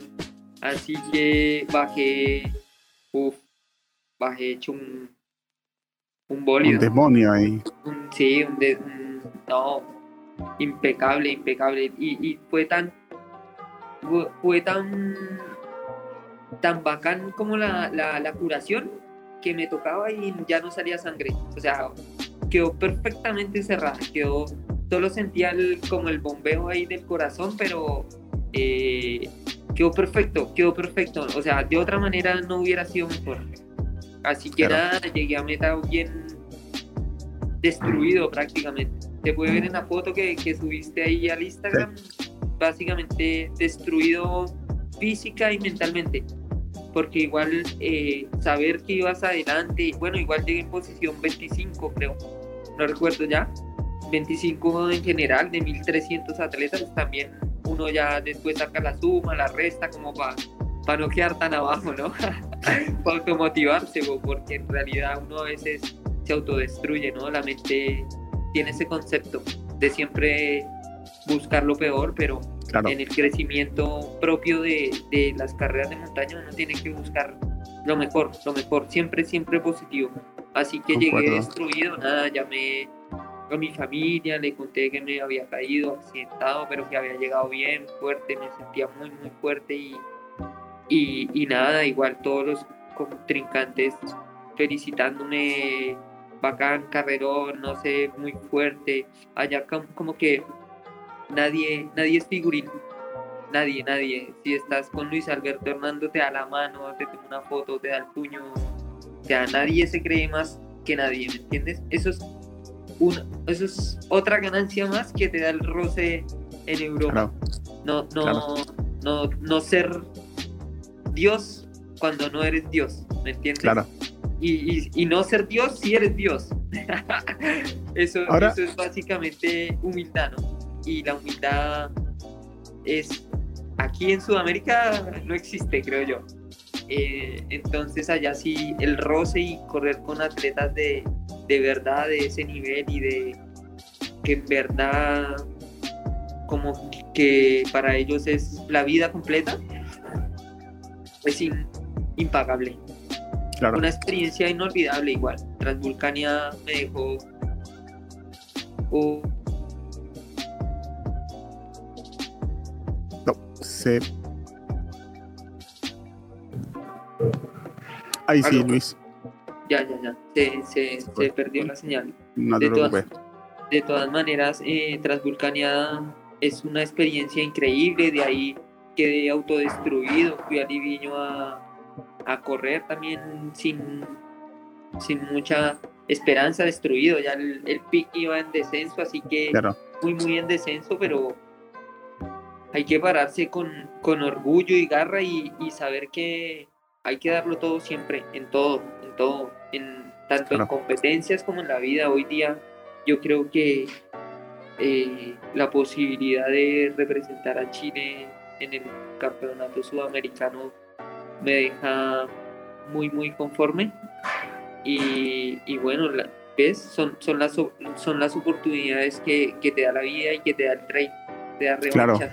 B: Así que bajé, uff, bajé hecho un, un bólido.
A: Un demonio ahí.
B: sí, un, no, impecable, impecable. Y, fue tan, fue tan, tan bacán como la, la, la curación que me tocaba y ya no salía sangre. O sea, quedó perfectamente cerrada, quedó solo sentía como el bombeo ahí del corazón, pero eh, quedó perfecto, quedó perfecto. O sea, de otra manera no hubiera sido mejor. Así que nada, llegué a meta bien destruido prácticamente. Se puede ver en la foto que, que subiste ahí al Instagram, básicamente destruido física y mentalmente. Porque igual eh, saber que ibas adelante, bueno, igual llegué en posición 25, creo, no recuerdo ya 25 en general, de 1300 atletas, también uno ya después saca la suma, la resta, como para no quedar tan abajo, ¿no? para automotivarse, porque en realidad uno a veces se autodestruye, ¿no? La mente tiene ese concepto de siempre buscar lo peor, pero en el crecimiento propio de, de, las carreras de montaña uno tiene que buscar lo mejor, lo mejor, siempre, siempre positivo. Así que llegué destruido, nada, me a mi familia, le conté que me había caído accidentado, pero que había llegado bien, fuerte, me sentía muy, muy fuerte y, y, nada, igual todos los contrincantes felicitándome, bacán, carrerón, no sé, muy fuerte, allá como, que nadie, nadie es figurín, nadie, nadie, si estás con Luis Alberto Hernando te da la mano, te toma una foto, te da el puño, o sea, nadie se cree más que nadie, ¿me entiendes? Eso es eso es otra ganancia más que te da el roce en Europa. No, no, no, no ser Dios cuando no eres Dios, ¿me entiendes?
A: Claro.
B: Y, y, no ser Dios si eres Dios. eso, eso es básicamente humildad, ¿no? Y la humildad es aquí en Sudamérica no existe, creo yo. Eh, entonces allá sí el roce y correr con atletas de, de verdad de ese nivel y de que en verdad como que para ellos es la vida completa, es impagable. Una experiencia inolvidable igual. Transvulcania me dejó...
A: No, se... Ahí sí, Luis.
B: Ya, ya, ya. Se, se, perdió la señal.
A: de,
B: todas, de todas maneras, eh, Transvulcania es una experiencia increíble. De ahí quedé autodestruido. Fui a Liviño a, a correr también sin, sin mucha esperanza, destruido. Ya el, el pic iba en descenso, así que muy, muy en descenso, pero hay que pararse con, con orgullo y garra y, y saber que hay que darlo todo siempre, en todo, en todo en, tanto en competencias como en la vida. Hoy día, yo creo que eh, la posibilidad de representar a Chile en el campeonato sudamericano me deja muy, muy conforme. Y, y bueno, ¿ves? Son, son, las, son las oportunidades que, que, te da la vida y que te da el trade. Te da revancha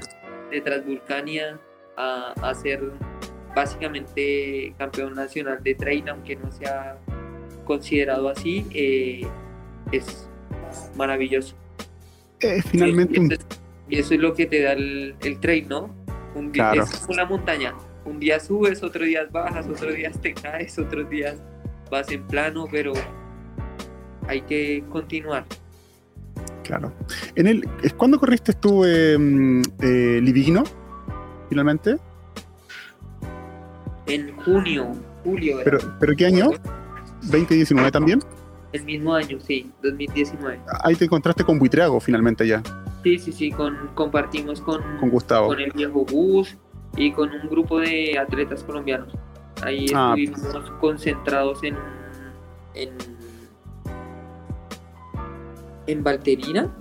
B: de Transvulcania a, a ser básicamente campeón nacional de trail, aunque no sea considerado así, eh, es maravilloso.
A: Eh, finalmente.
B: Y eso, es, lo que te da el, el trail, ¿no? Un día, Es una montaña. Un día subes, otro día bajas, otro día te caes, otros días vas en plano, pero hay que continuar.
A: Claro. En el, ¿Cuándo corriste tú eh, eh, finalmente?
B: En junio, julio.
A: ¿Pero, ¿pero qué año? ¿2019 también?
B: El mismo año, sí, 2019.
A: Ahí te encontraste con Buitrago finalmente ya.
B: Sí, sí, sí, con, compartimos con,
A: con Gustavo.
B: Con el viejo bus y con un grupo de atletas colombianos. Ahí ah, estuvimos concentrados en, en, en Valterina.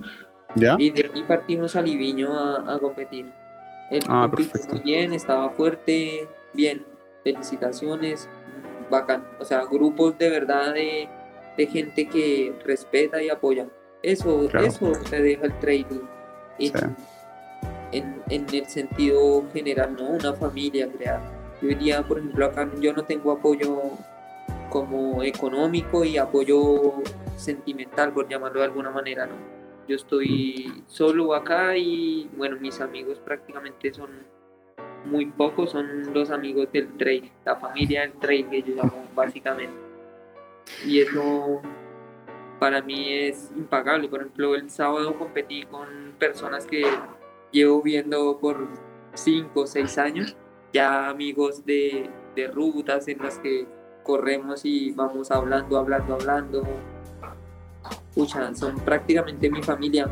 A: ¿Ya?
B: Y de ahí partimos a Liviño a, competir. El ah, perfecto. bien, estaba fuerte, bien. Felicitaciones, bacán. O sea, grupos de verdad de de gente que respeta y apoya. Eso, eso te deja el trading en, en, el sentido general, ¿no? Una familia crear. Yo diría, por ejemplo, acá yo no tengo apoyo como económico y apoyo sentimental, por llamarlo de alguna manera, ¿no? Yo estoy solo acá y, bueno, mis amigos prácticamente son muy pocos, son los amigos del trade, la familia del trade que yo llamo básicamente y eso para mí es impagable. Por ejemplo, el sábado competí con personas que llevo viendo por 5 o 6 años, ya amigos de, de, rutas en las que corremos y vamos hablando, hablando, hablando. Pucha, son prácticamente mi familia.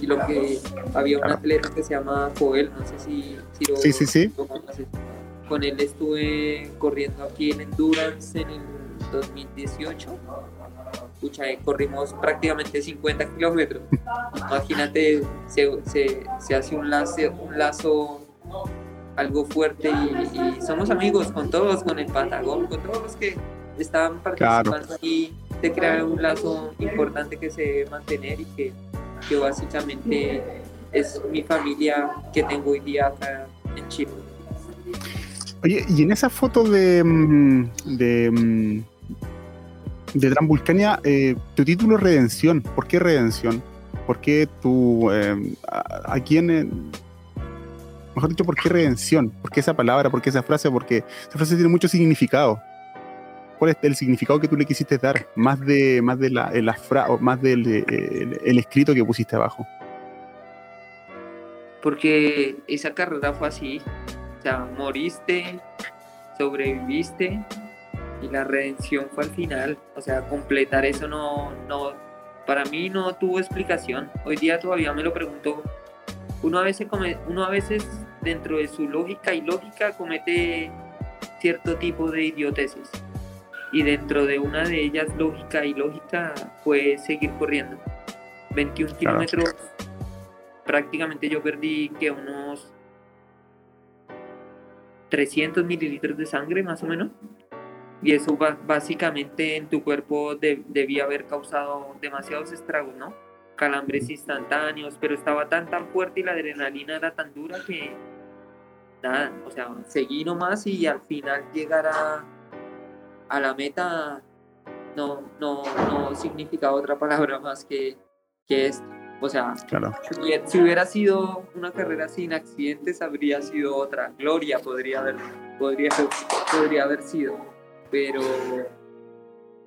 B: Y lo que había un atleta que se llama Joel, no sé si,
A: si lo, sí, sí, sí.
B: Con él estuve corriendo aquí en Endurance en el 2018, pucha, eh, corrimos prácticamente 50 kilómetros. Imagínate, se, se, hace un lazo, un lazo algo fuerte y, somos amigos con todos, con el Patagón, con todos los que estaban participando y se crea un lazo importante que se debe mantener y que, que básicamente es mi familia que tengo hoy día acá en Chile.
A: Oye, y en esa foto de, mm, de, mm, de Transvulcania, eh, tu título es Redención. ¿Por qué Redención? ¿Por qué tu. Eh, a, quién. Eh, mejor dicho, ¿por qué redención? ¿Por qué esa palabra? ¿Por qué esa frase? Porque esa frase tiene mucho significado. ¿Cuál es el significado que tú le quisiste dar? Más de, más de la, la más del el, escrito que pusiste abajo.
B: Porque esa carrera fue así. O sea, moriste, sobreviviste y la redención fue al final. O sea, completar eso no, no, para mí no tuvo explicación. Hoy día todavía me lo pregunto. Uno a veces, come, uno a veces dentro de su lógica y lógica comete cierto tipo de idioteces. Y dentro de una de ellas, lógica y lógica, fue seguir corriendo. 21 kilómetros, prácticamente yo perdí que unos 300 mililitros de sangre más o menos y eso básicamente en tu cuerpo debía haber causado demasiados estragos, ¿no? Calambres instantáneos, pero estaba tan tan fuerte y la adrenalina era tan dura que nada, o sea, seguí nomás y al final llegar a, a la meta no, no, no significa otra palabra más que, que esto. O sea, si, hubiera, sido una carrera sin accidentes, habría sido otra. Gloria podría haber, podría, podría haber sido pero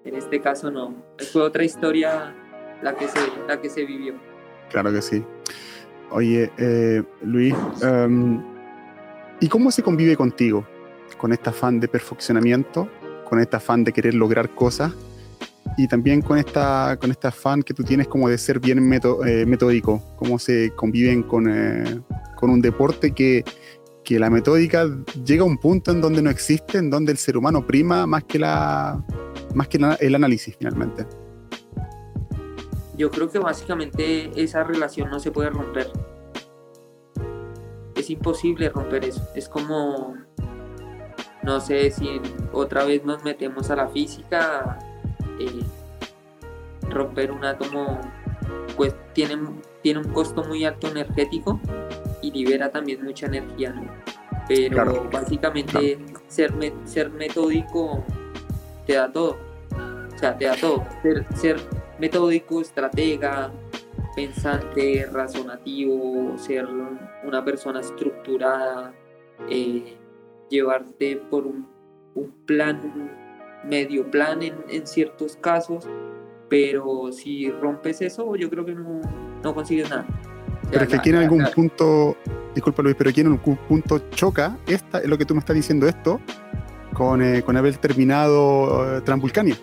B: en este caso no. Fue otra historia la que se, la que se vivió.
A: Claro que sí. Oye, eh, Luis, em, ¿y cómo se convive contigo? Con este afán de perfeccionamiento, con este afán de querer lograr cosas y también con, esta, con este afán que tú tienes como de ser bien eh, metódico, cómo se conviven con, eh, con un deporte que que la metódica llega a un punto en donde no existe, en donde el ser humano prima más que, la, más que el análisis finalmente.
B: yo creo que básicamente esa relación no se puede romper. Es imposible romper eso. Es como, no sé si otra vez nos metemos a la física, eh, romper un átomo pues tiene, tiene un costo muy alto energético y libera también mucha energía, Pero básicamente ser, ser metódico te da todo. O sea, te da todo. Ser, ser metódico, estratega, pensante, razonativo, ser una persona estructurada, eh, llevarte por un, plan, medio plan en, en, ciertos casos, pero si rompes eso, yo creo que no, no consigues nada.
A: Pero es que aquí en algún punto, disculpa Luis, pero aquí en algún punto choca, esta, es lo que tú me estás diciendo esto, con, eh, con haber terminado eh, Transvulcania.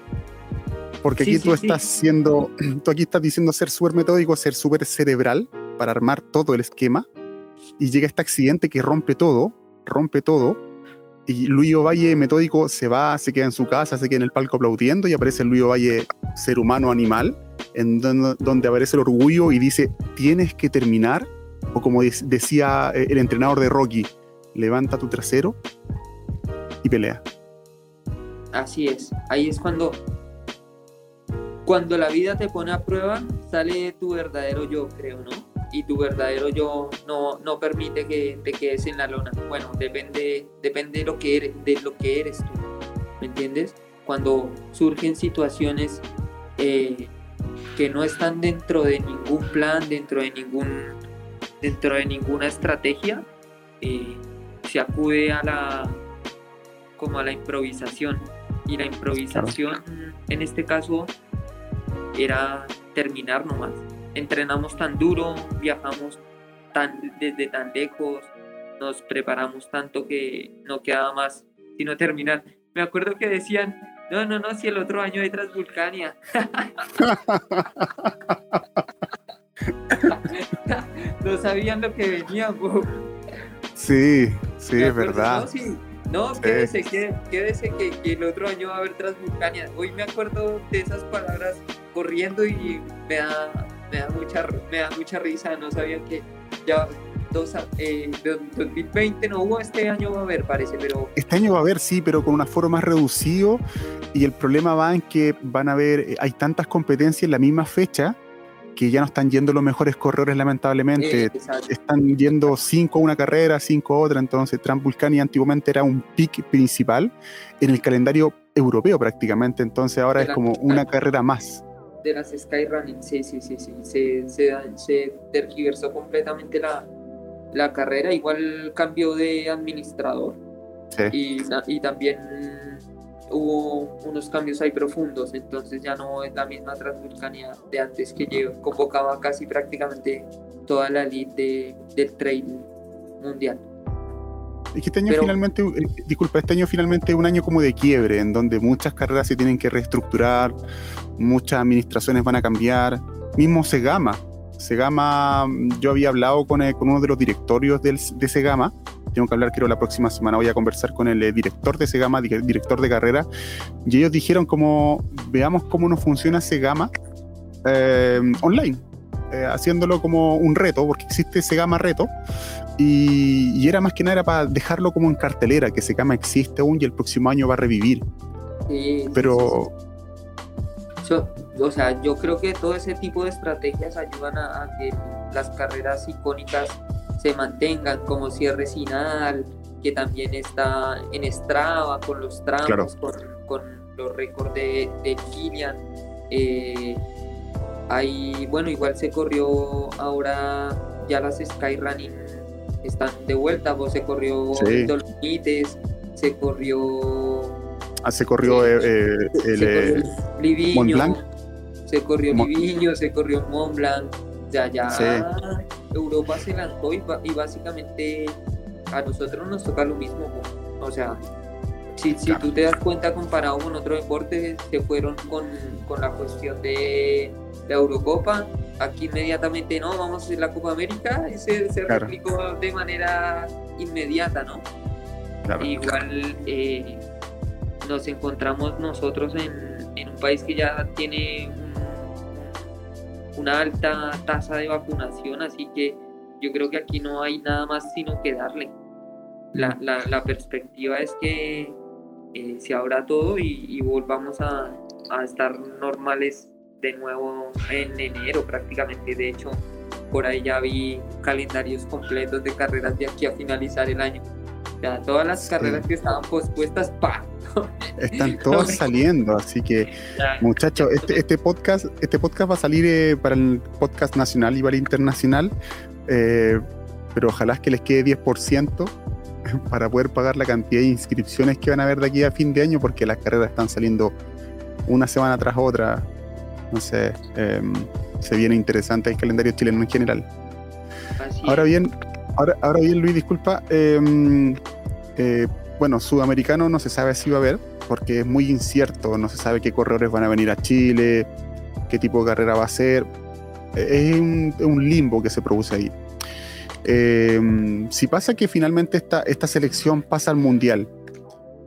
A: Porque aquí tú estás siendo, tú aquí estás diciendo ser súper metódico, ser súper cerebral para armar todo el esquema, y llega este accidente que rompe todo, rompe todo, y Luis Ovalle metódico se va, se queda en su casa, se queda en el palco aplaudiendo, y aparece Luis Ovalle ser humano animal, donde, aparece el orgullo y dice, tienes que terminar, o como decía eh, el entrenador de Rocky, levanta tu trasero y pelea.
B: Así es, ahí es cuando, cuando la vida te pone a prueba, sale tu verdadero yo, creo, ¿no? Y tu verdadero yo no, no permite que te quedes en la lona. Bueno, depende, depende de, lo que eres, de lo que eres tú, ¿me entiendes? Cuando surgen situaciones eh, que no están dentro de ningún plan, dentro de ningún dentro de ninguna estrategia, eh, se acude a la como a la improvisación y la improvisación en este caso era terminar nomás. Entrenamos tan duro, viajamos tan, desde tan lejos, nos preparamos tanto que no quedaba más sino terminar. Me acuerdo que decían, no, no, no, si el otro año hay Transvulcania. no sabían lo que venía,
A: Sí, sí, es verdad.
B: No, sí. no quédese, quédese, que, que, el otro año va a haber Transvulcania. Hoy me acuerdo de esas palabras corriendo y me da, me da, mucha, me da mucha risa. No sabían que ya dos, eh, 2020 no hubo, este año va a haber, parece, pero...
A: Este año va a haber, sí, pero con un aforo más reducido y el problema va en que van a haber, eh, hay tantas competencias en la misma fecha que ya no están yendo los mejores corredores lamentablemente, eh, están yendo cinco una carrera, cinco otra, entonces Transvulcania antiguamente era un pick principal en el calendario europeo prácticamente, entonces ahora es como una carrera más.
B: De las Skyrunning, sí, sí, sí, sí, se, se, se tergiversó completamente la, la carrera, igual cambió de administrador. Y, y, también hubo unos cambios ahí profundos, entonces ya no es la misma Transvulcania de antes que convocaba casi prácticamente toda la elite del trail mundial.
A: Es que este año finalmente, eh, disculpa, este año finalmente es un año como de quiebre, en donde muchas carreras se tienen que reestructurar, muchas administraciones van a cambiar, mismo Segama, Segama, yo había hablado con, eh, con uno de los directorios del, de Segama, tengo que hablar creo la próxima semana, voy a conversar con el eh, director de Segama, director de carrera, y ellos dijeron como, veamos cómo nos funciona Segama eh, online, haciéndolo como un reto, porque existe Segama Reto, y, era más que nada para dejarlo como en cartelera, que Segama existe aún y el próximo año va a revivir. Pero
B: o sea, yo creo que todo ese tipo de estrategias ayudan a, que las carreras icónicas se mantengan, como Cierre Sinal, que también está en Strava con los tramos, con, los récords de, de Kilian. Eh, bueno, igual se corrió ahora ya las Skyrunning están de vuelta, vos se corrió sí. Dolomites, se corrió
A: Ah, se corrió el,
B: eh, Mont Blanc. Se corrió Liviño, se corrió Mont Blanc. Ya, ya Europa se lanzó y, básicamente a nosotros nos toca lo mismo. O sea, si, si tú te das cuenta comparado con otros deportes, se fueron con, con la cuestión de la Eurocopa. Aquí inmediatamente no, vamos a hacer la Copa América y se, se replicó de manera inmediata, ¿no? Igual eh, nos encontramos nosotros en, un país que ya tiene una alta tasa de vacunación, así que yo creo que aquí no hay nada más sino que darle. La, la, perspectiva es que eh, se abra todo y, volvamos a, a, estar normales de nuevo en enero prácticamente. De hecho, por ahí ya vi calendarios completos de carreras de aquí a finalizar el año. Ya todas las carreras que estaban pospuestas, ¡pa!
A: Están todos saliendo, así que muchachos, este, este, podcast, este podcast va a salir eh, para el podcast nacional y para el internacional, eh, pero ojalá es que les quede 10% para poder pagar la cantidad de inscripciones que van a haber de aquí a fin de año, porque las carreras están saliendo una semana tras otra. No sé, em, se viene interesante el calendario chileno en general. ahora bien, ahora, bien, Luis, disculpa. Em, eh, bueno, sudamericano no se sabe si va a haber, porque es muy incierto, no se sabe qué corredores van a venir a Chile, qué tipo de carrera va a ser. Es un, limbo que se produce ahí. Eh, si pasa que finalmente esta, esta selección pasa al Mundial,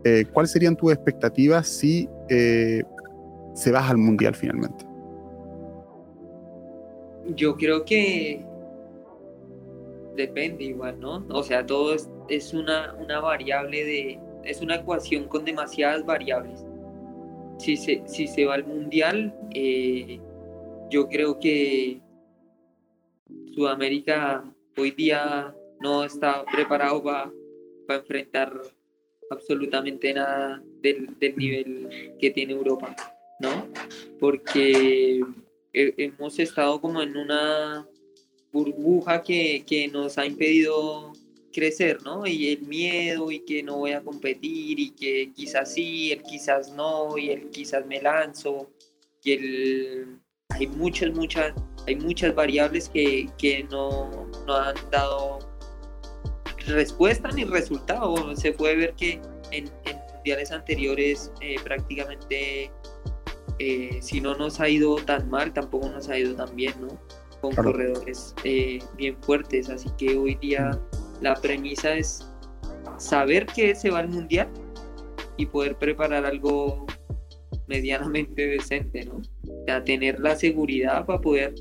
A: eh, ¿cuáles serían tus expectativas si eh, se baja al Mundial finalmente?
B: Yo creo que depende igual, ¿no? O sea, todo es, una, una, variable de, es una ecuación con demasiadas variables. Si se, si se va al mundial, eh, yo creo que Sudamérica hoy día no está preparado para, enfrentar absolutamente nada del, del, nivel que tiene Europa, ¿no? Porque hemos estado como en una burbuja que, que, nos ha impedido crecer, ¿no? Y el miedo y que no voy a competir y que quizás sí, el quizás no y el quizás me lanzo y el... Hay muchas, muchas, hay muchas variables que, que no, no, han dado respuesta ni resultado. Se puede ver que en, en mundiales anteriores eh, prácticamente eh, si no nos ha ido tan mal, tampoco nos ha ido tan bien, ¿no? Con corredores eh, bien fuertes. Así que hoy día la premisa es saber que se va al mundial y poder preparar algo medianamente decente, ¿no? O sea, tener la seguridad para poder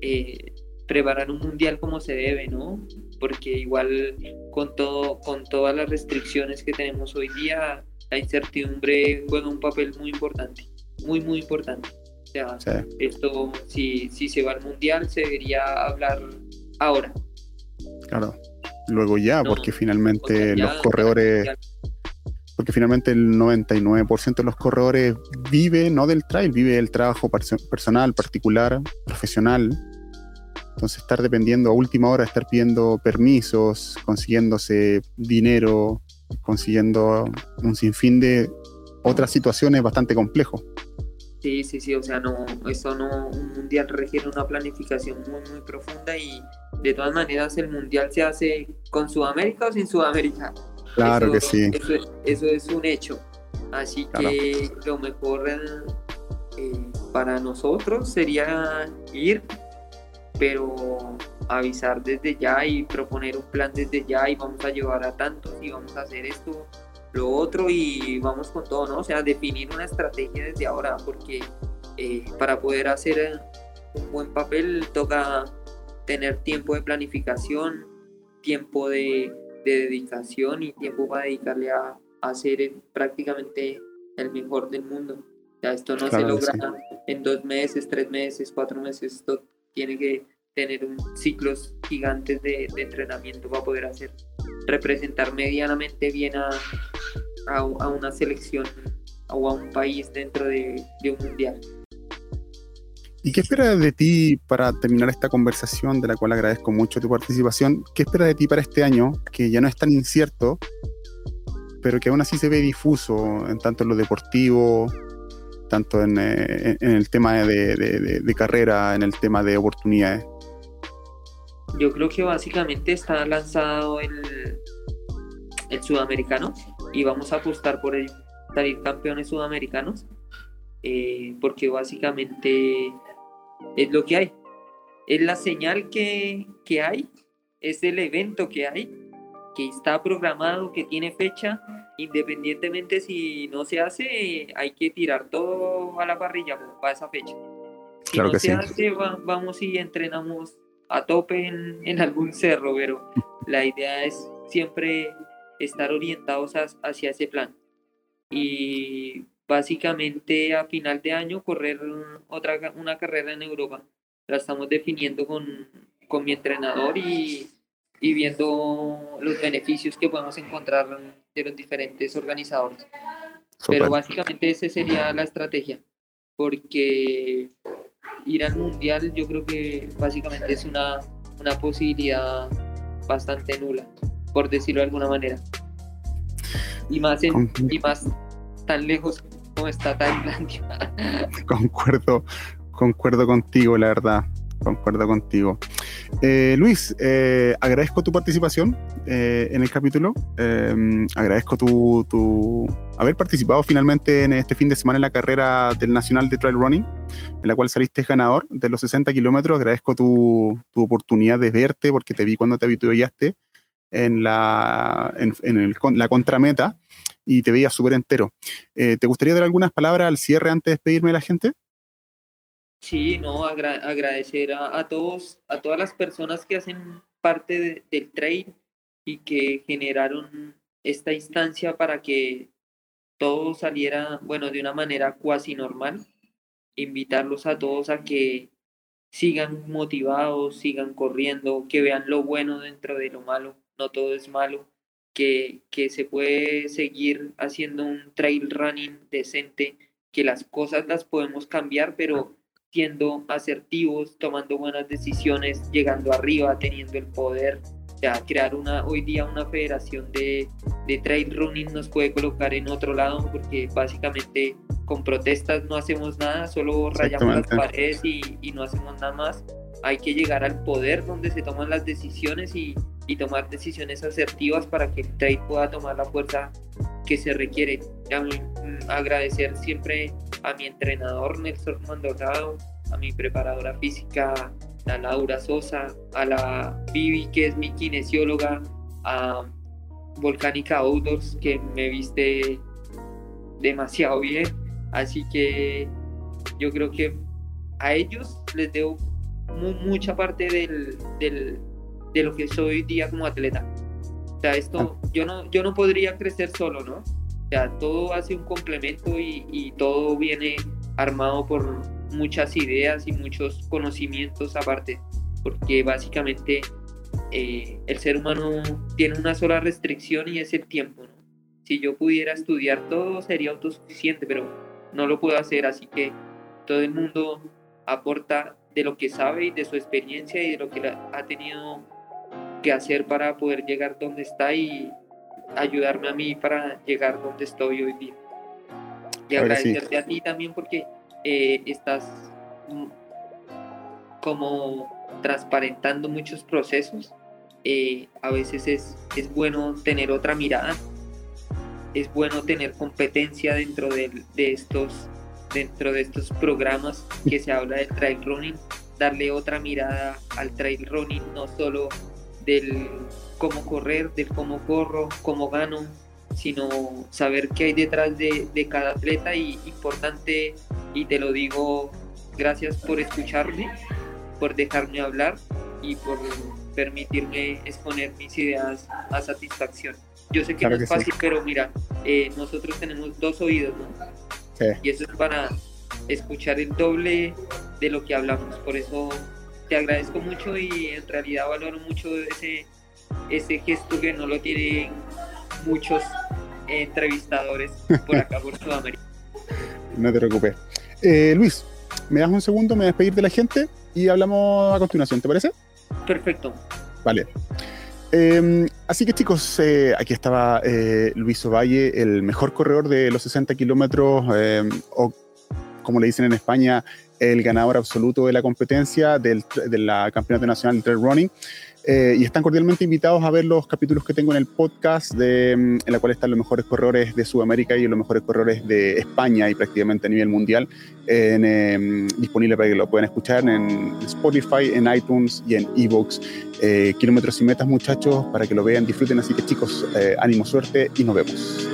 B: eh, preparar un mundial como se debe, ¿no? Porque igual con todo, con todas las restricciones que tenemos hoy día, la incertidumbre juega un papel muy importante, muy muy importante sea, esto, si, si se va al mundial, se debería hablar ahora.
A: Claro, luego ya, porque finalmente los corredores. Porque finalmente el 99% de los corredores vive no del trail, vive del trabajo personal, particular, profesional. Entonces estar dependiendo a última hora, estar pidiendo permisos, consiguiéndose dinero, consiguiendo un sinfín de otras situaciones bastante complejo.
B: Sí, sí, sí, o sea, no, eso no, un mundial requiere una planificación muy, muy profunda y de todas maneras el mundial se hace con Sudamérica o sin Sudamérica.
A: Claro que sí.
B: Eso, es un hecho. Así que lo mejor eh, para nosotros sería ir, pero avisar desde ya y proponer un plan desde ya y vamos a llevar a tantos y vamos a hacer esto lo otro y vamos con todo, ¿no? O sea, definir una estrategia desde ahora, porque eh, para poder hacer un buen papel toca tener tiempo de planificación, tiempo de, dedicación y tiempo para dedicarle a, hacer ser prácticamente el mejor del mundo. O sea, esto no se logra en dos meses, tres meses, cuatro meses, esto tiene que tener un ciclos gigantes de, de entrenamiento para poder hacer representar medianamente bien a, a, una selección o a un país dentro de, un mundial.
A: ¿Y qué espera de ti para terminar esta conversación, de la cual agradezco mucho tu participación? ¿Qué espera de ti para este año, que ya no es tan incierto, pero que aún así se ve difuso en tanto en lo deportivo, tanto en, eh, el tema de, carrera, en el tema de oportunidades?
B: Yo creo que básicamente está lanzado el, el sudamericano, y vamos a apostar por salir campeones sudamericanos, eh, porque básicamente es lo que hay. Es la señal que, que hay, es el evento que hay, que está programado, que tiene fecha, independientemente si no se hace, hay que tirar todo a la parrilla para esa fecha. Si no se hace, vamos y entrenamos a tope en, en algún cerro, pero la idea es siempre estar orientados hacia ese plan. Y básicamente a final de año correr otra una carrera en Europa. La estamos definiendo con, con mi entrenador y, y, viendo los beneficios que podemos encontrar de los diferentes organizadores. Pero básicamente esa sería la estrategia, porque ir al mundial yo creo que básicamente es una, una posibilidad bastante nula, por decirlo de alguna manera. Y más, en, y más tan lejos como está Tailandia.
A: concuerdo, concuerdo contigo, la verdad. Concuerdo contigo. Eh, Luis, eh, agradezco tu participación eh, en el capítulo. agradezco tu, tu, haber participado finalmente en este fin de semana en la carrera del Nacional de Trail Running, en la cual saliste ganador de los 60 kilómetros. Agradezco tu, tu, oportunidad de verte porque te vi cuando te habituaste en la, en, en la contrameta y te veía súper entero. Eh, ¿Te gustaría dar algunas palabras al cierre antes de despedirme de la gente?
B: Sí, no, agradecer a, todos, a todas las personas que hacen parte del trade y que generaron esta instancia para que todo saliera, bueno, de una manera cuasi normal. Invitarlos a todos a que sigan motivados, sigan corriendo, que vean lo bueno dentro de lo malo, no todo es malo que, que se puede seguir haciendo un trail running decente, que las cosas las podemos cambiar, pero siendo asertivos, tomando buenas decisiones, llegando arriba, teniendo el poder. ya crear una, hoy día una federación de, de trail running nos puede colocar en otro lado porque básicamente con protestas no hacemos nada, solo rayamos las paredes y, y no hacemos nada más. Hay que llegar al poder donde se toman las decisiones y, y tomar decisiones asertivas para que el trade pueda tomar la fuerza que se requiere. Mm, agradecer siempre a mi entrenador Nelson Maldonado, a mi preparadora física, a Laura Sosa, a la Vivi, que es mi kinesióloga, a Volcánica Outdoors, que me viste demasiado bien. Así que yo creo que a ellos les debo mucha parte del, del de lo que soy hoy día como atleta. O sea, esto, ah. yo no, yo no podría crecer solo, ¿no? O sea, todo hace un complemento y, y todo viene armado por muchas ideas y muchos conocimientos aparte, porque básicamente eh, el ser humano tiene una sola restricción y es el tiempo, ¿no? Si yo pudiera estudiar todo sería autosuficiente, pero no lo puedo hacer, así que todo el mundo aporta de lo que sabe y de su experiencia y de lo que ha tenido qué hacer para poder llegar donde está y ayudarme a mí para llegar donde estoy hoy día. Y agradecerte a ti también porque eh, estás como transparentando muchos procesos. Eh, a veces es, es bueno tener otra mirada, es bueno tener competencia dentro de, de, estos, dentro de estos programas que se habla del trail running, darle otra mirada al trail running, no solo del cómo correr, del cómo corro, cómo gano, sino saber qué hay detrás de, de, cada atleta y importante, y te lo digo, gracias por escucharme, por dejarme hablar y por permitirme exponer mis ideas a satisfacción. Yo sé que no es fácil, pero mira, eh, nosotros tenemos dos oídos, ¿no? Y eso es para escuchar el doble de lo que hablamos, por eso te agradezco mucho y en realidad valoro mucho ese, ese gesto que no lo tienen muchos entrevistadores por acá, por Sudamérica.
A: No te preocupes. Eh, Luis, me das un segundo, me voy a despedir de la gente y hablamos a continuación, ¿te parece?
B: Perfecto.
A: Vale. Em, así que chicos, eh, aquí estaba eh, Luis Ovalle, el mejor corredor de los 60 kilómetros, em, o como le dicen en España, el ganador absoluto de la competencia del, de la Campeonato Nacional de Trail Running. Eh, y están cordialmente invitados a ver los capítulos que tengo en el podcast, mm, en la cual están los mejores corredores de Sudamérica y los mejores corredores de España y prácticamente a nivel mundial, em, disponible para que lo puedan escuchar en Spotify, en iTunes y en Evox. Eh, kilómetros y metas, muchachos, para que lo vean, disfruten. Así que chicos, eh, ánimo, suerte y nos vemos.